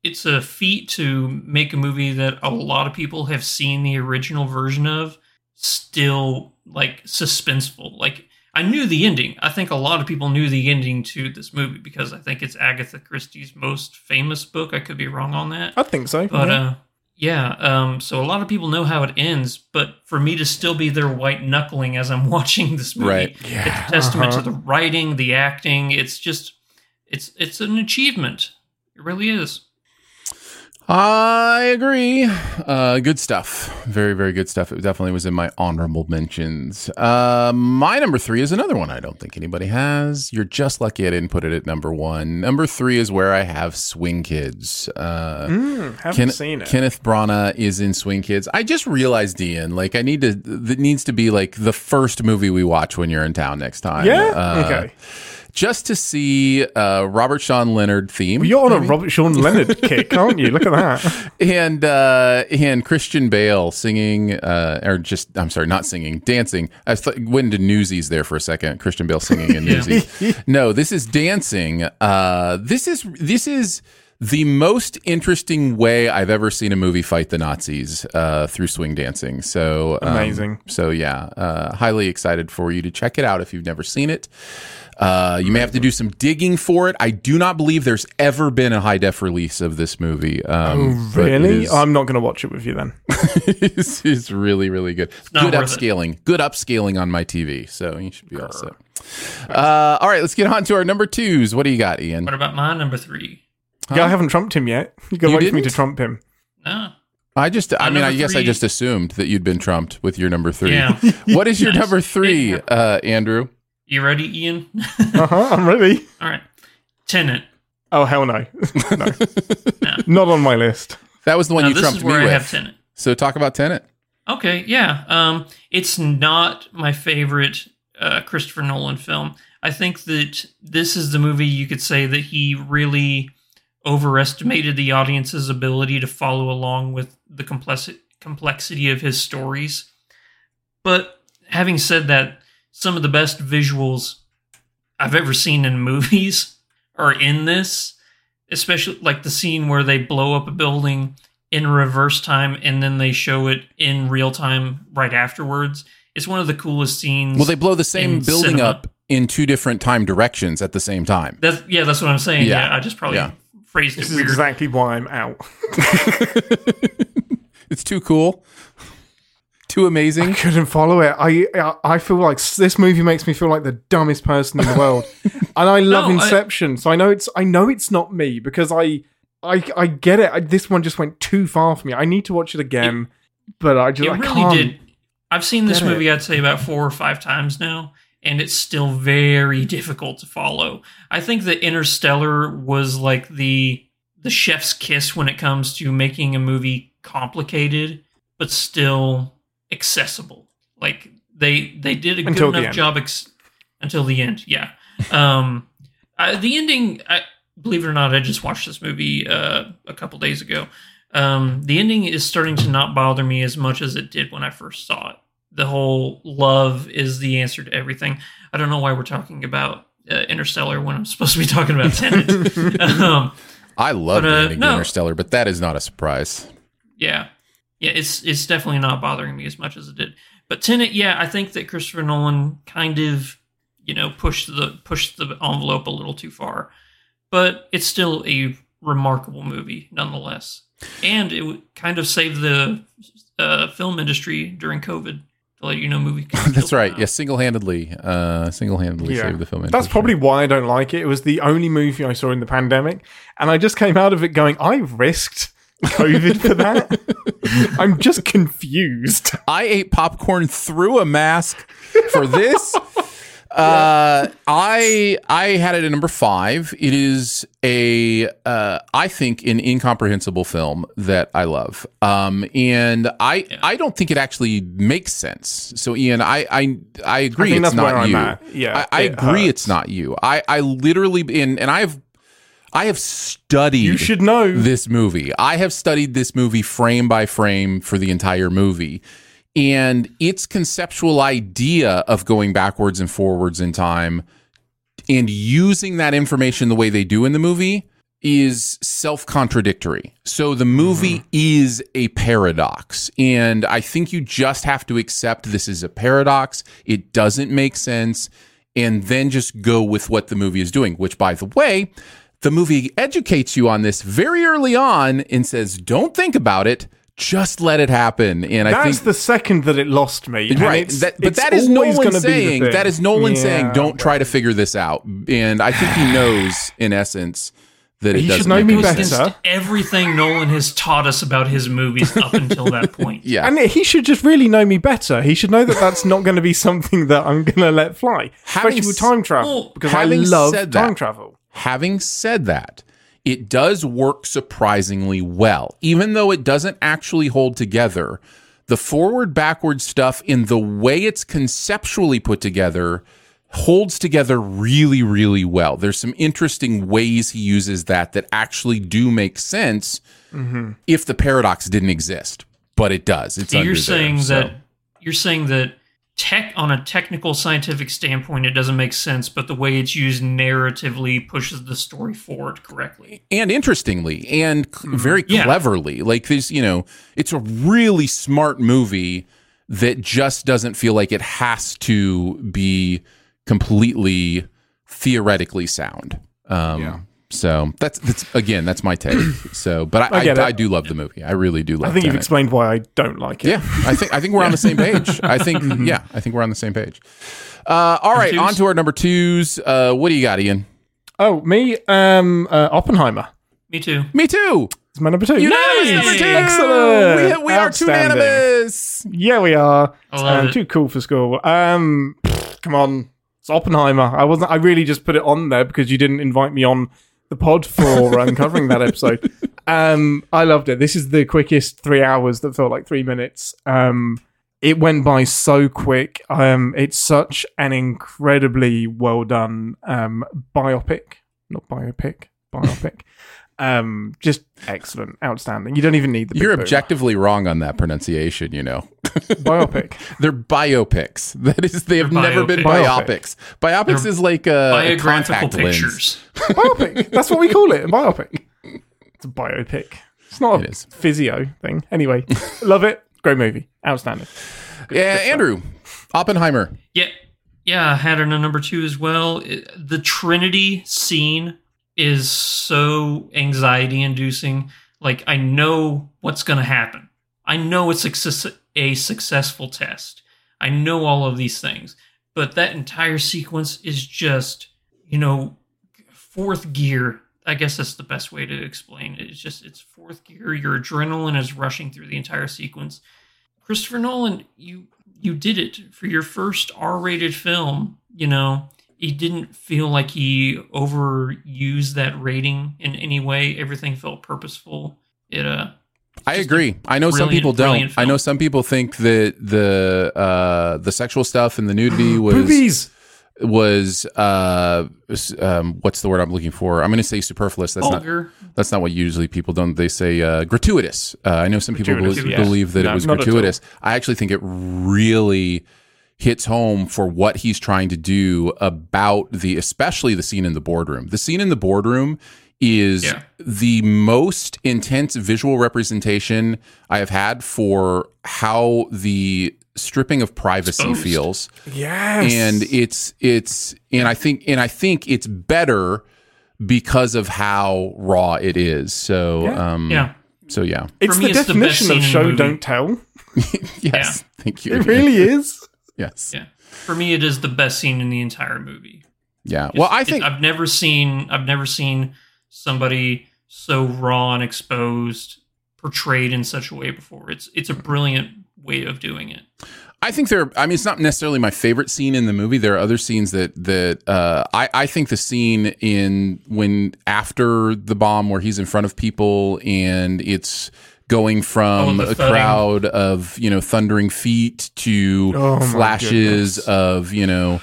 it's a feat to make a movie that a lot of people have seen the original version of still like suspenseful. Like I knew the ending. I think a lot of people knew the ending to this movie because I think it's Agatha Christie's most famous book. I could be wrong on that. I think so But yeah. uh yeah, um, so a lot of people know how it ends, but for me to still be there white knuckling as I'm watching this movie, Right. it's a testament uh-huh. to the writing, the acting. It's just, it's it's an achievement. It really is. I agree. Uh, good stuff. Very, very good stuff. It definitely was in my honorable mentions. Uh, my number three is another one I don't think anybody has. You're just lucky I didn't put it at number one. Number three is where I have Swing Kids. Uh, Mm, haven't Ken- seen it Kenneth Branagh is in Swing Kids. I just realized, Ian, like I need to. That needs to be like the first movie we watch when you're in town next time. yeah Uh, okay Just to see uh, Robert Sean Leonard theme. well, you're on a Robert Sean Leonard kick aren't you look at that and uh and Christian Bale singing uh or just I'm sorry not singing dancing I th- went into Newsies there for a second Christian Bale singing in Newsies no this is dancing uh this is this is the most interesting way I've ever seen a movie fight the Nazis uh, through swing dancing. So um, Amazing. So yeah, uh, highly excited for you to check it out if you've never seen it. Uh, you may have to do some digging for it. I do not believe there's ever been a high def release of this movie. Um, oh, really? is- I'm not going to watch it with you then. it's, it's really, really good. not Good worth it. upscaling. Good upscaling on my TV. So you should be all set. Uh, all right, let's get on to our number twos. What do you got, Ian? What about my number three? Yeah, I haven't trumped him yet. You got to You wait for me to trump him. No. I just, I My mean, I number guess I just assumed that you'd been trumped with your number three. Yeah. what is your number three, uh, Andrew? You ready, Ian? Uh huh. I'm ready. All right. Tenet. Oh hell no, no, not on my list. That was the one Now, you this trumped is me I with. have Tenet. So talk about Tenet. Okay, yeah. Um, it's not my favorite uh, Christopher Nolan film. I think that this is the movie you could say that he really overestimated the audience's ability to follow along with the complex- complexity of his stories. But having said that, some of the best visuals I've ever seen in movies are in this, especially like the scene where they blow up a building in reverse time and then they show it in real time right afterwards. It's one of the coolest scenes. Well, they blow the same building cinema. up in two different time directions at the same time. That's yeah, that's what I'm saying. Yeah. Yeah, I just probably Yeah. phrased This it is weird. exactly why I'm out. It's too cool. Too amazing. I couldn't follow it. I I- I feel like this movie makes me feel like the dumbest person in the world, and I love No, I- Inception. so I know it's I know it's not me because I I I get it. I, this one just went too far for me. I need to watch it again, but I just it I really can't. did. I've seen this get it. movie, I'd say, about four or five times now, and it's still very difficult to follow. I think that Interstellar was like the the chef's kiss when it comes to making a movie complicated but still accessible. Like they they did a Until good the enough end. job ex- until the end. Yeah. Um, I, the ending. I, believe it or not, I just watched this movie uh, a couple days ago. Um, the ending is starting to not bother me as much as it did when I first saw it. The whole love is the answer to everything. I don't know why we're talking about uh, Interstellar when I'm supposed to be talking about Tenet. um, I love But, the uh, ending no. Interstellar, but that is not a surprise. yeah, yeah, it's it's definitely not bothering me as much as it did. But Tenet, yeah, I think that Christopher Nolan kind of, you know, pushed the pushed the envelope a little too far. But it's still a remarkable movie nonetheless, and it kind of saved the uh, film industry during COVID to let you know movie. That's right. Yes, single handedly, uh, single handedly Yeah. saved the film. Industry. That's probably why I don't like it. It was the only movie I saw in the pandemic, and I just came out of it going, I risked COVID for that. I'm just confused. I ate popcorn through a mask for this. Uh, I I had it at number five. It is a uh, I think an incomprehensible film that I love. Um, and I I don't think it actually makes sense. So Ian, I I I agree. think it's that's where not I'm you. at. Yeah, I, I it agree. hurts. It's not you. I I literally and and I've I have studied. You should know. this movie. I have studied this movie frame by frame for the entire movie. And its conceptual idea of going backwards and forwards in time and using that information the way they do in the movie is self contradictory. So the movie mm-hmm. is a paradox. And I think you just have to accept this is a paradox. It doesn't make sense. And then just go with what the movie is doing, which, by the way, the movie educates you on this very early on and says, don't think about it, just let it happen. And I That's think the second that it lost me. right. That, but that is Nolan gonna be the saying that is Nolan Yeah, saying don't try to figure this out. And I think he knows in essence that it He should doesn't know make me better. everything Nolan has taught us about his movies up until that point. Yeah. And he should just really know me better. He should know that that's not going to be something that I'm going to let fly, Having especially with time travel, Well, because I love said time that- travel. Having said that, it does work surprisingly well, even though it doesn't actually hold together. The forward backward stuff in the way it's conceptually put together holds together really, really well. There's some interesting ways he uses that that actually do make sense Mm-hmm. if the paradox didn't exist, but it does. It's So under you're there, saying so- that you're saying that tech on a technical scientific standpoint, it doesn't make sense, but the way it's used narratively pushes the story forward correctly. and interestingly and c- very Yeah. cleverly like this you know it's a really smart movie that just doesn't feel like it has to be completely theoretically sound um so that's that's again that's my take so but i I I, I, do love the movie i really do love it. I think you've Tenet. explained why I don't like it. yeah i think i think we're on the same page i think yeah i think we're on the same page uh all right on to our number twos uh what do you got ian Oh, me, um, uh, Oppenheimer. Me too. me too It's my number two. Unanimous Yay! number two. Excellent. We, we are Outstanding. unanimous. Yeah, we are. Um, too cool for school. Um, come on, it's Oppenheimer. I wasn't. I really just put it on there because you didn't invite me on the pod for uncovering that episode. Um, I loved it. This is the quickest three hours that felt like three minutes. Um, it went by so quick. Um, it's such an incredibly well done um, biopic, not biopic, biopic. Um, just excellent, outstanding. You don't even need the. big You're boom. objectively wrong on that pronunciation, you know. biopic. They're biopics. That is, they have They're never been biopics. Biopics They're is like a, a Biographical contact lens. pictures. biopic. That's what we call it, a biopic. It's a biopic. It's not a It is. physio thing. Anyway, love it. Great movie. Outstanding. Yeah, Andrew, Oppenheimer. Yeah, yeah, I had it on number two as well. It- the Trinity scene is so anxiety inducing. Like, I know what's going to happen. I know it's a successful test. I know all of these things. But that entire sequence is just, you know, fourth gear. I guess that's the best way to explain it. It's just, it's fourth gear. Your adrenaline is rushing through the entire sequence. Christopher Nolan, you you did it for your first R-rated film. You know, it didn't feel like he overused that rating in any way. Everything felt purposeful. It uh, I agree. I know some people don't. I know some people think that the uh, the sexual stuff and the nudity was Boobies. was uh, um, what's the word I'm looking for? I'm going to say superfluous. That's vulgar. not that's not what usually people don't. They say uh, gratuitous. Uh, I know some people Gratuitous, bel- yes. believe that No, it was not at all. gratuitous. I actually think it really hits home for what he's trying to do about the especially the scene in the boardroom. The scene in the boardroom is Yeah. the most intense visual representation I have had for how the stripping of privacy Exposed. feels Yes. and it's it's and I think and I think it's better because of how raw it is. So Yeah. um Yeah. so yeah. it's me, the it's definition scene of show don't tell. Yes. Thank you. It really is. Yes. Yeah, for me, it is the best scene in the entire movie. Yeah. It's- Well, I think I've never seen I've never seen somebody so raw and exposed portrayed in such a way before. It's it's a brilliant way of doing it. I think there. I mean, it's not necessarily my favorite scene in the movie. There are other scenes that that uh, I I think the scene in when after the bomb where he's in front of people and it's going from Oh, a crowd of you know thundering feet to Oh, flashes of you know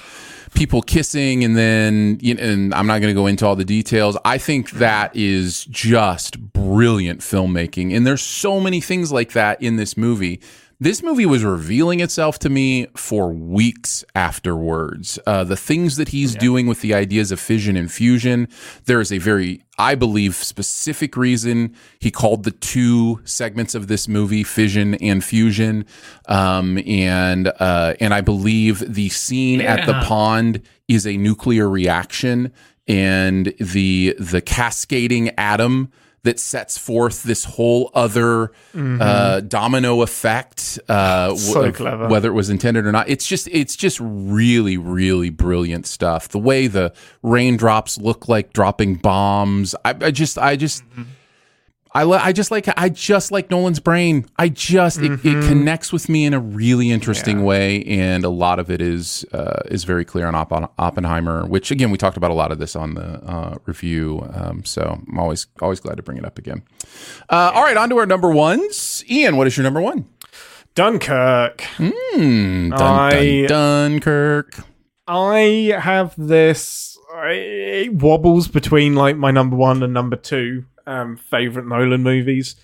people kissing and then you know, and I'm not going to go into all the details. I think that is just brilliant filmmaking and there's so many things like that in this movie. This movie was revealing itself to me for weeks afterwards. Uh, the things that he's doing with the ideas of fission and fusion. There is a very, I believe, specific reason he called the two segments of this movie fission and fusion. Um, and uh, and I believe the scene at the pond is a nuclear reaction, and the the cascading atom that sets forth this whole other uh, domino effect. Uh, So w- clever. Whether it was intended or not, it's just it's just really really brilliant stuff. The way the raindrops look like dropping bombs. I, I just I just. I, li- I just like I just like Nolan's brain. I just it, it connects with me in a really interesting way, and a lot of it is uh, is very clear on Oppen- Oppenheimer. Which again, we talked about a lot of this on the uh, review. Um, so I'm always always glad to bring it up again. Uh, all right, on to our number ones. Ian, what is your number one? Dunkirk. Hmm, dun, I- dun, Dunkirk. I have this. It wobbles between like my number one and number two um, favorite Nolan movies.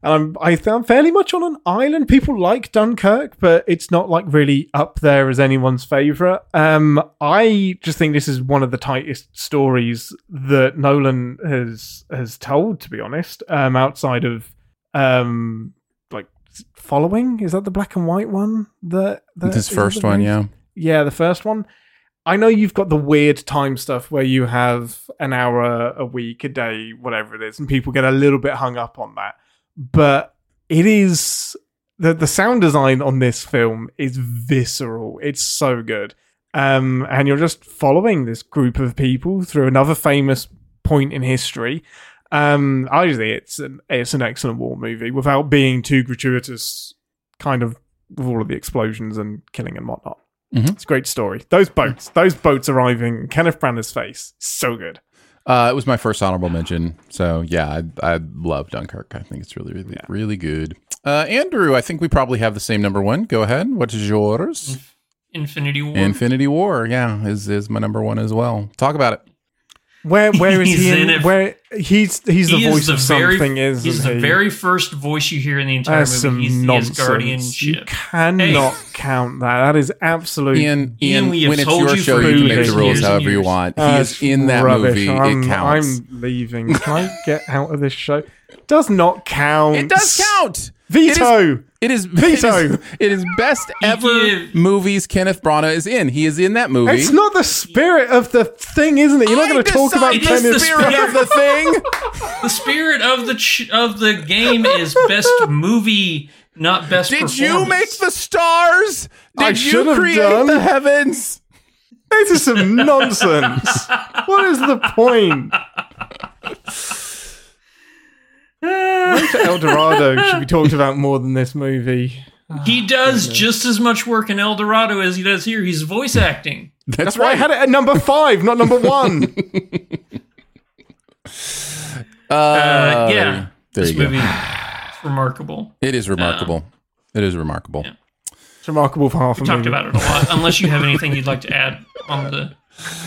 And I'm fairly much on an island. People like Dunkirk, but it's not like really up there as anyone's favorite. Um, I just think this is one of the tightest stories that Nolan has has told. To be honest, um, outside of um, like following, is that the black and white one? That, the This first one, yeah. Yeah, the first one. I know you've got the weird time stuff where you have an hour a week, a day, whatever it is, and people get a little bit hung up on that. But it is the the sound design on this film is visceral. It's so good. Um, and you're just following this group of people through another famous point in history. Um, think it's an it's an excellent war movie without being too gratuitous, kind of with all of the explosions and killing and whatnot. Mhm. It's a great story. Those boats, those boats arriving, Kenneth Branagh's face, so good. Uh, it was my first honorable mention. So yeah, I, I love Dunkirk. I think it's really, really, really good. Uh, Andrew, I think we probably have the same number one. Go ahead. What is yours? Infinity War. Infinity War. Yeah, is is my number one as well. Talk about it. Where where is He's he? In, in it. Where he's he's the He is voice of very- something, isn't He's he? the very first voice you hear in the entire That's some movie. He's nonsense. his guardianship. You cannot count that. That is absolute. Ian, Ian, Ian, when it's your you show, you can make the rules however you years. want. He That's is in that rubbish. movie. I'm, it counts. I'm leaving. Can I get out of this show? Does not count. It does count. Veto. It is Veto. It is, it is best ever movies Kenneth Branagh is in. He is in that movie. It's not the spirit of the thing, isn't it? You're not going to talk about decide the spirit of the thing. The spirit of the ch- of the game is best movie, not best. Did you make the stars? Did I you create done. the heavens? This is some nonsense. what is the point? Road to El Dorado should be talked about more than this movie. He ah, does just as much work in El Dorado as he does here. He's voice acting. That's, why I had it at number five, not number one. Uh, uh, yeah, there this you go. movie is remarkable. It is remarkable. Uh, it is remarkable. yeah. it's remarkable for half We a talked movie. about it a lot. Unless you have anything you'd like to add on the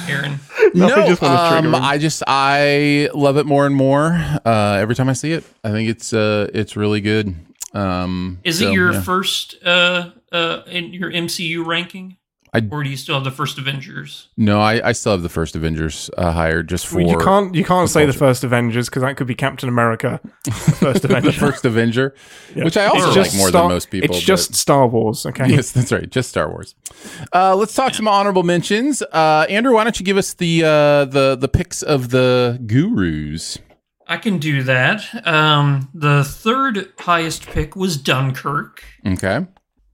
Aaron. No, No, I just um. I just I love it more and more uh, every time I see it. I think it's uh, it's really good. Um, Is so, it your yeah. first uh uh in your MCU ranking? I- or do you still have the first Avengers? No, I, I still have the first Avengers uh, hired just for Well, you can't you can't say the first Avengers because that could be Captain America, first Avenger. the first Avenger, Yeah. which I also It's like more Star- than most people. It's just Star Wars, okay? Yes, that's right. Just Star Wars. Uh, let's talk some honorable mentions. Uh, Andrew, why don't you give us the uh, the the picks of the gurus? I can do that. Um the third highest pick was Dunkirk. Okay.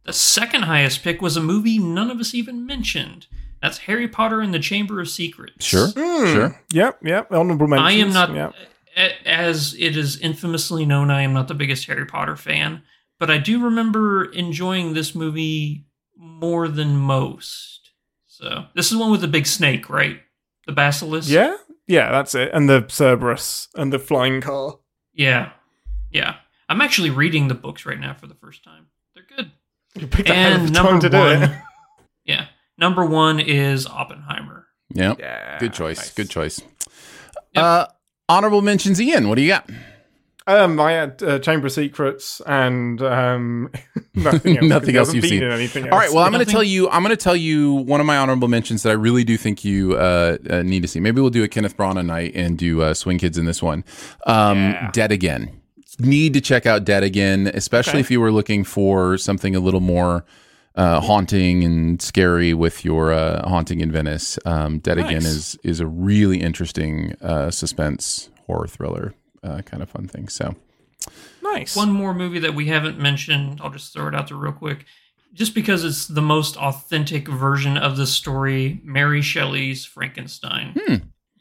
The second highest pick was a movie none of us even mentioned. That's Harry Potter and the Chamber of Secrets. Sure. Hmm. Sure. Yep, yep. Honorable mentions. I am not, Yep. as it is infamously known, I am not the biggest Harry Potter fan, but I do remember enjoying this movie more than most. So this is one with the big snake, right? The basilisk. Yeah, yeah, that's it. And the Cerberus and the flying car. yeah, yeah. I'm actually reading the books right now for the first time. They're good. You picked a hell of And a time number to do one, it. yeah, number one is Oppenheimer. Yeah. Yeah, Good choice. nice. Good choice. Yep. Uh, honorable mentions, Ian. What do you got? Um, I had uh, Chamber of Secrets and um, nothing else. 'cause Nothing else you've seen. anything else. All right. Well, I'm going to tell you. I'm going to tell you one of my honorable mentions that I really do think you uh, uh, need to see. Maybe we'll do a Kenneth Branagh night and do uh, Swing Kids in this one. Um, Yeah. Dead Again. Need to check out Dead Again, especially Okay. if you were looking for something a little more uh, haunting and scary with your uh, haunting in Venice. Um, Dead Again is is a really interesting uh, suspense horror thriller uh, kind of fun thing. So nice. One more movie that we haven't mentioned, I'll just throw it out there real quick. Just because it's the most authentic version of the story, Mary Shelley's Frankenstein. Hmm.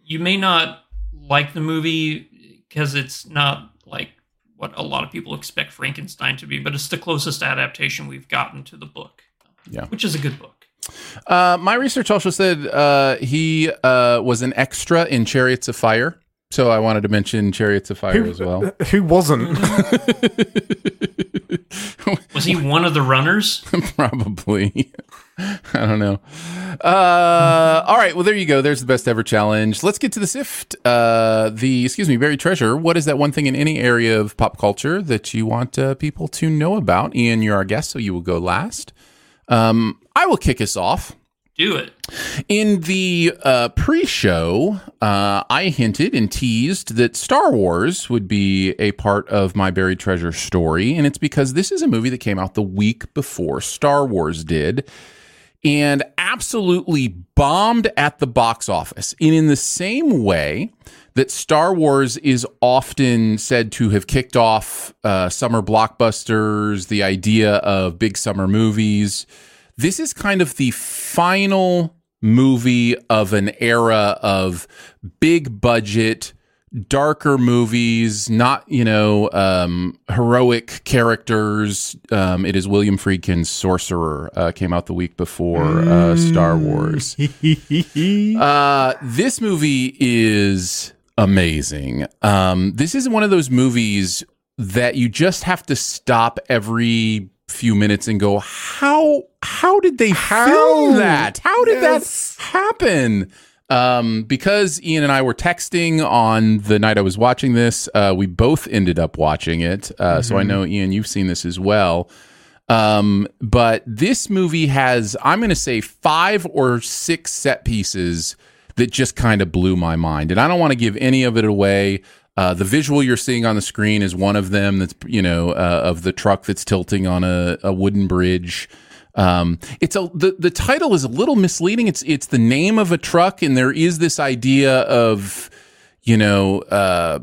You may not like the movie because it's not like what a lot of people expect Frankenstein to be, but it's the closest adaptation we've gotten to the book. Yeah. Which is a good book. Uh, my research also said uh, he uh, was an extra in Chariots of Fire. So I wanted to mention Chariots of Fire Who, as well. who wasn't? Was he one of the runners? Probably. I don't know. Uh, all right. Well, there you go. There's the best ever challenge. Let's get to the sift. Uh, the excuse me, buried treasure. What is that one thing in any area of pop culture that you want uh, people to know about? Ian, you're our guest, so you will go last. Um, I will kick us off. Do it. In the uh, pre-show, uh, I hinted and teased that Star Wars would be a part of my buried treasure story, and it's because this is a movie that came out the week before Star Wars did, and absolutely bombed at the box office. And in the same way that Star Wars is often said to have kicked off uh, summer blockbusters, the idea of big summer movies this is kind of the final movie of an era of big budget darker movies not you know um, heroic characters. Um, it is william friedkin's sorcerer uh, came out the week before uh, star wars. Uh, this movie is amazing. Um, this is one of those movies that you just have to stop every few minutes and go, how how did they how? film that? How did yes. that happen? Um, because Ian and I were texting on the night I was watching this, uh, we both ended up watching it. Uh, mm-hmm. So I mm-hmm. know Ian, you've seen this as well. Um, but this movie has, I'm going to say, five or six set pieces that just kind of blew my mind, and I don't want to give any of it away. Uh, the visual you're seeing on the screen is one of them. That's you know uh, of the truck that's tilting on a, a wooden bridge. Um, it's a the, the title is a little misleading. It's it's the name of a truck, and there is this idea of you know uh,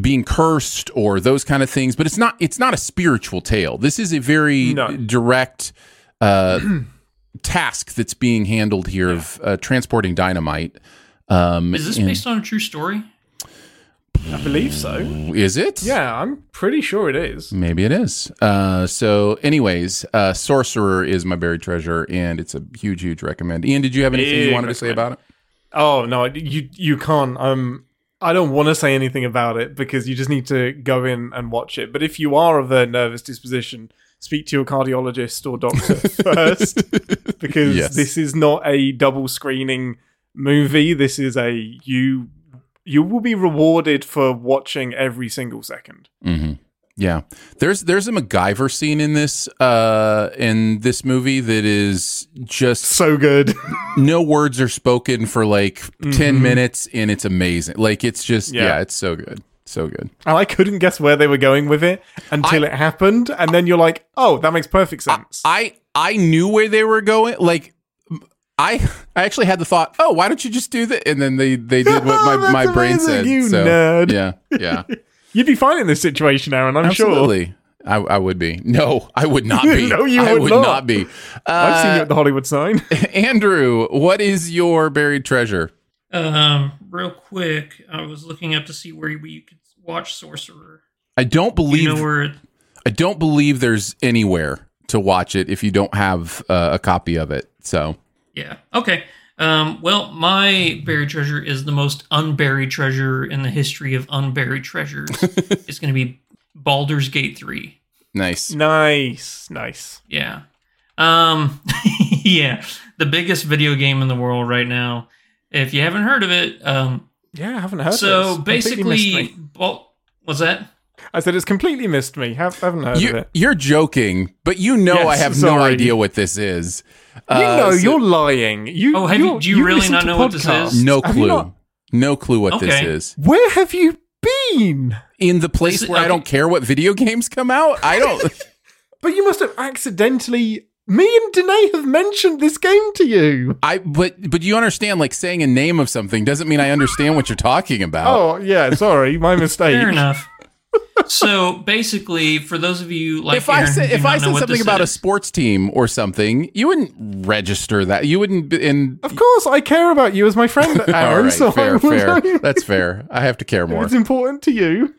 being cursed or those kind of things, but it's not it's not a spiritual tale. This is a very no. direct uh, task that's being handled here yeah. of uh, transporting dynamite. Um, is this and, based on a true story? I believe so. Is it? Yeah, I'm pretty sure it is. Maybe it is. Uh, so, anyways, uh, Sorcerer is my buried treasure, and it's a huge, huge recommend. Ian, did you have anything Big you wanted to say about it? Oh no, you you can't. Um, I don't want to say anything about it because you just need to go in and watch it. But if you are of a nervous disposition, speak to your cardiologist or doctor first because yes. this is not a double screening movie. This is a you you will be rewarded for watching every single 2nd mm-hmm. Yeah, there's there's a MacGyver scene in this uh in this movie that is just so good. no words are spoken for like mm-hmm. 10 minutes and it's amazing. Like it's just yeah. yeah, it's so good. So good. And I couldn't guess where they were going with it until I, it happened and then you're like, "Oh, that makes perfect sense." I I knew where they were going. Like I I actually had the thought, oh, why don't you just do that? And then they they did what my, my brain said. You so, nerd. Yeah, yeah. You'd be fine in this situation, Aaron. I'm Absolutely. sure. I, I would be. No, I would not be. no, you I would, would not. not. be. Uh, I've seen you at the Hollywood sign. Andrew, what is your buried treasure? Um, real quick, I was looking up to see where you could watch Sorcerer. I don't believe. You know where it, I don't believe there's anywhere to watch it if you don't have uh, a copy of it. So. Yeah. Okay. Um, well, my buried treasure is the most unburied treasure in the history of unburied treasures. it's going to be Baldur's Gate 3. Nice. Nice. Nice. Yeah. Um, yeah. The biggest video game in the world right now. If you haven't heard of it, um, yeah, I haven't heard. So basically, well, what's that? I said it's completely missed me. Have, haven't heard you, of it. You're joking, but you know yes, I have sorry. no idea what this is. Uh, you know, so, you're lying. You, oh, have you, do you, you really not know what this is? No clue. No clue what okay. this is. Where have you been? In the place this, where okay. I don't care what video games come out? I don't. but you must have accidentally me and Danae have mentioned this game to you. I but but you understand like saying a name of something doesn't mean I understand what you're talking about. Oh yeah, sorry, my mistake. Fair enough so basically, for those of you like, if Aaron, I said if I said something about is. a sports team or something, you wouldn't register that. You wouldn't. In of course, I care about you as my friend, Aaron. right, so fair, fair. That's fair. I have to care more. It's important to you.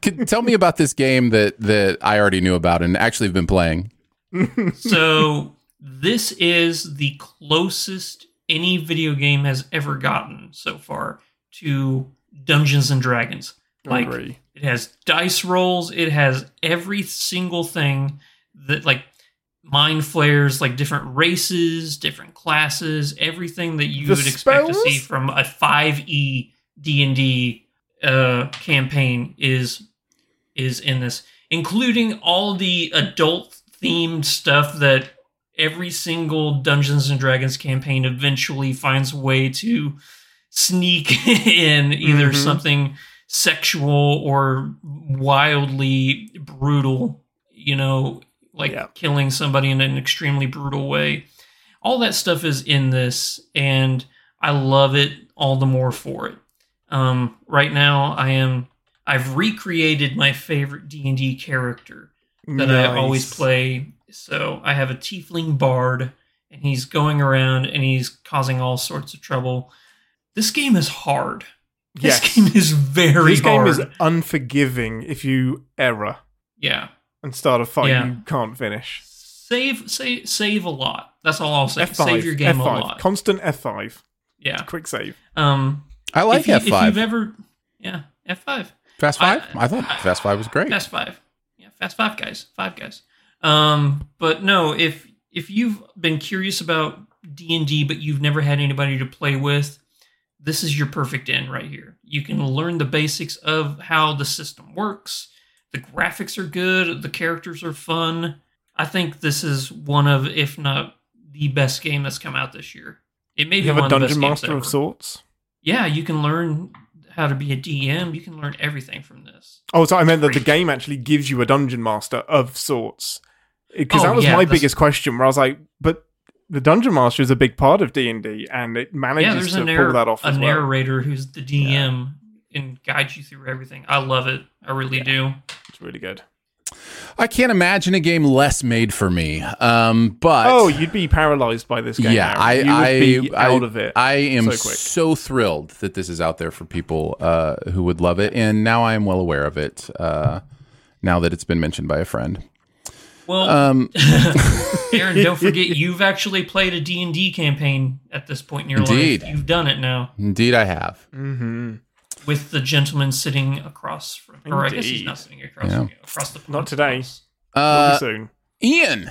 Can, tell me about this game that that I already knew about and actually have been playing. so this is the closest any video game has ever gotten so far to Dungeons and Dragons. Like Agree. It has dice rolls, it has every single thing that like mind flayers, like different races, different classes, everything that you The would expect to see from a 5e D&D uh campaign is is in this, including all the adult themed stuff that every single Dungeons and Dragons campaign eventually finds a way to sneak in either Mhm. something sexual or wildly brutal, you know, like Yeah. killing somebody in an extremely brutal way. All that stuff is in this, and I love it all the more for it. Um, right now, I am I've recreated my favorite D and D character that I always play. So I have a tiefling bard, and he's going around and he's causing all sorts of trouble. This game is hard. This Yes. game is very This game is unforgiving if you error yeah. and start a fight Yeah. you can't finish. Save, save, save a lot. That's all I'll say. F5. Save your game F5. a lot. Constant F5. yeah. Quick save. Um, I like if, you, if F5. you've ever, yeah, F five. Fast Five? I, thought Fast Five was great. Fast Five. Yeah, Fast Five guys. Five guys. Um, but no, if if you've been curious about D and D, but you've never had anybody to play with, this is your perfect end right here. You can learn the basics of how the system works. The graphics are good. The characters are fun. I think this is one of, if not the best game that's come out this year. It may You be have one a of the dungeon master of sorts. Yeah, you can learn how to be a DM. You can learn everything from this. Oh, so I meant that the game actually gives you a dungeon master of sorts. Because Oh, that was yeah, my biggest question, where I was like, but the dungeon master is a big part of D and D, and it manages there's to a, narr- pull that off a as well. narrator who's the DM and guides you through everything. I love it. I really do. It's really good. I can't imagine a game less made for me. Um, but Oh, you'd be paralyzed by this game. yeah, now. I, you I, be I, out of it. I am so quick. so thrilled that this is out there for people uh, who would love it, and now I am well aware of it. Uh, now that it's been mentioned by a friend. Well, Um, Aaron, don't forget you've actually played a D&D campaign at this point in your Indeed. life. You've done it now Indeed, I have. Mm-hmm. with the gentleman sitting across from or I guess he's not sitting across Yeah. from you, across the Not today. Uh, Will soon. Ian,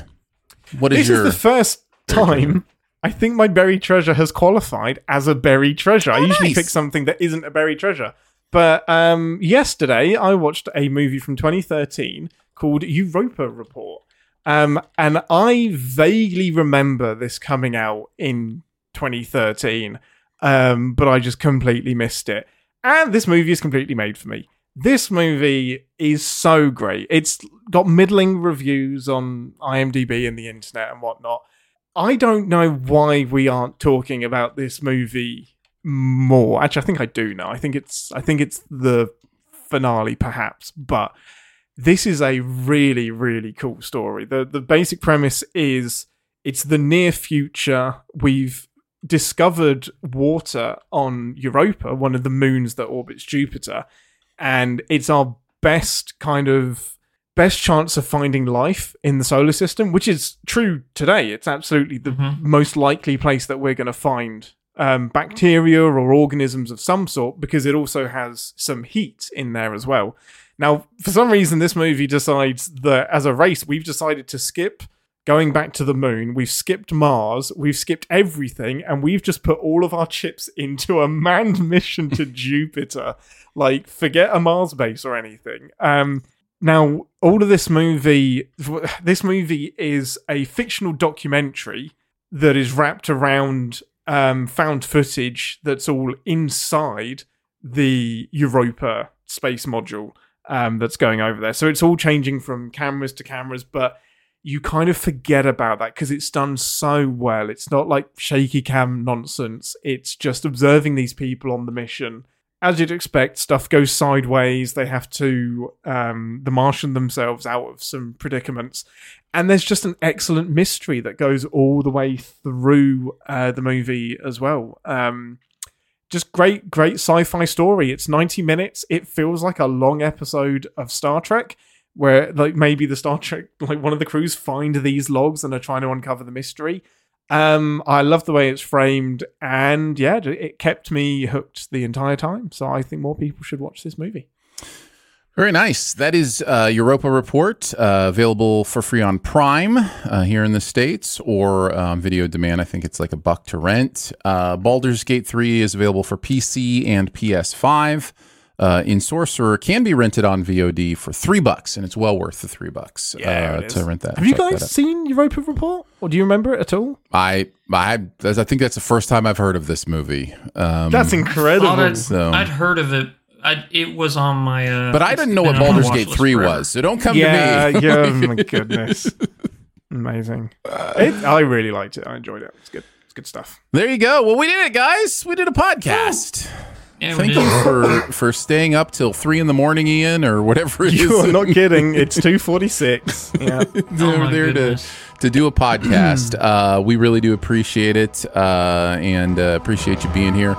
what is This your is the first time I think my buried treasure has qualified as a buried treasure. I usually nice. pick something that isn't a buried treasure. But um, yesterday I watched a movie from 2013 called Europa Report. Um, and I vaguely remember this coming out in 2013, um, but I just completely missed it. And this movie is completely made for me. This movie is so great. It's got middling reviews on IMDb and the internet and whatnot. I don't know why we aren't talking about this movie more. Actually, I think I do know. I think it's I think it's the finale perhaps, but this is a really really cool story. The the basic premise is it's the near future. We've discovered water on Europa, one of the moons that orbits Jupiter, and it's our best kind of best chance of finding life in the solar system, which is true today. It's absolutely the Mhm. most likely place that we're going to find um, bacteria or organisms of some sort because it also has some heat in there as well. Now, for some reason, this movie decides that as a race, we've decided to skip going back to the moon. We've skipped Mars. We've skipped everything, and we've just put all of our chips into a manned mission to Jupiter. Like, forget a Mars base or anything. Um, now, all of this movie, this movie is a fictional documentary that is wrapped around um, found footage that's all inside the Europa space module um, that's going over there. So it's all changing from cameras to cameras, but you kind of forget about that because it's done so well. It's not like shaky cam nonsense. It's just observing these people on the mission. As you'd expect, stuff goes sideways. They have to um, the Martian themselves out of some predicaments, and there's just an excellent mystery that goes all the way through uh, the movie as well. Um, just great, great sci-fi story. It's 90 minutes. It feels like a long episode of Star Trek, where like maybe the Star Trek, like one of the crews find these logs and are trying to uncover the mystery. Um, I love the way it's framed, and yeah, it kept me hooked the entire time. So I think more people should watch this movie. Very nice. That is uh, Europa Report, uh, available for free on Prime uh, here in the States or um, video demand. I think it's like a buck to rent. Uh, Baldur's Gate 3 is available for PC and PS5. Uh, in Sorcerer can be rented on VOD for three bucks, and it's well worth the three bucks Yeah, uh, to rent that. Have you Check that guys out. seen Europa Report, or do you remember it at all? I I I think that's the first time I've heard of this movie. Um, That's incredible. I'd, So- I'd heard of it. I, it was on my. Uh, but I didn't know what been on my Baldur's Gate list 3 forever. was, so don't come yeah, to me. yeah, oh my goodness, amazing. It, I really liked it. I enjoyed it. It's good. It's good stuff. There you go. Well, we did it, guys. We did a podcast. Yeah, Thank you for for staying up till three in the morning, Ian, or whatever it is. You are not kidding. It's two forty six. Yeah. Oh there to, goodness. to do a podcast. uh, we really do appreciate it uh, and uh, appreciate you being here.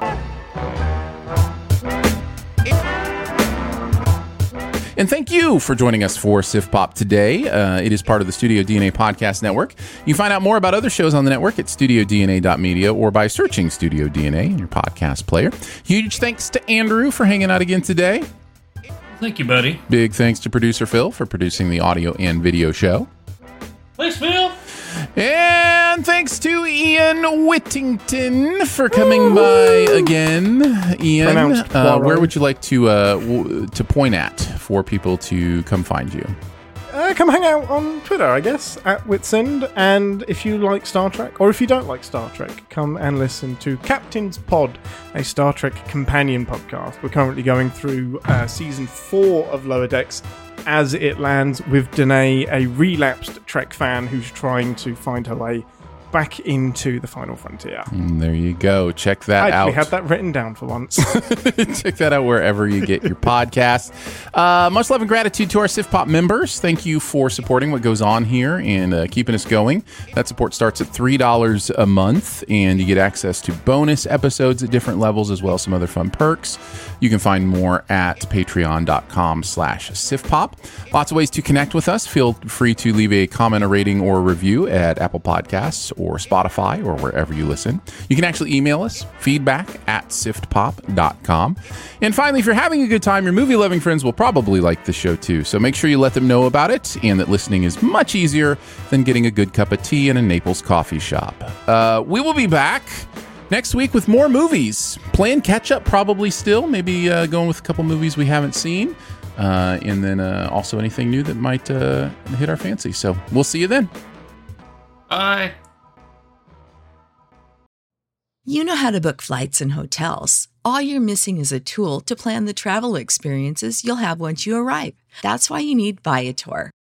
And thank you for joining us for SiftPop today. Uh, it is part of the Studio DNA Podcast Network. You find out more about other shows on the network at studiodna.media or by searching Studio DNA in your podcast player. Huge thanks to Andrew for hanging out again today. Thank you, buddy. Big thanks to producer Phil for producing the audio and video show. Thanks, Phil. And thanks to Ian Whittington for coming by again. Ian, uh, where would you like to uh, w- to point at for people to come find you? Uh, come hang out on Twitter, I guess, at Witsend. And if you like Star Trek, or if you don't like Star Trek, come and listen to Captain's Pod, a Star Trek companion podcast. We're currently going through uh, season four of Lower Decks as it lands with Danae, a relapsed Trek fan who's trying to find her way back into the final frontier. And there you go. Check that out. I actually out. had that written down for once. Check that out wherever you get your podcast. Uh, much love and gratitude to our SiftPop members. Thank you for supporting what goes on here and uh, keeping us going. That support starts at $3 a month, and you get access to bonus episodes at different levels as well as some other fun perks. You can find more at patreon.com slash siftpop. Lots of ways to connect with us. Feel free to leave a comment, a rating, or a review at Apple Podcasts or Spotify or wherever you listen. You can actually email us, feedback at siftpop.com. And finally, if you're having a good time, your movie loving friends will probably like the show too. So make sure you let them know about it and that listening is much easier than getting a good cup of tea in a Naples coffee shop. Uh, we will be back next week with more movies. Playing catch up, probably still. Maybe uh, going with a couple movies we haven't seen. Uh, and then uh, also anything new that might uh, hit our fancy. So we'll see you then. Bye. You know how to book flights and hotels. All you're missing is a tool to plan the travel experiences you'll have once you arrive. That's why you need Viator.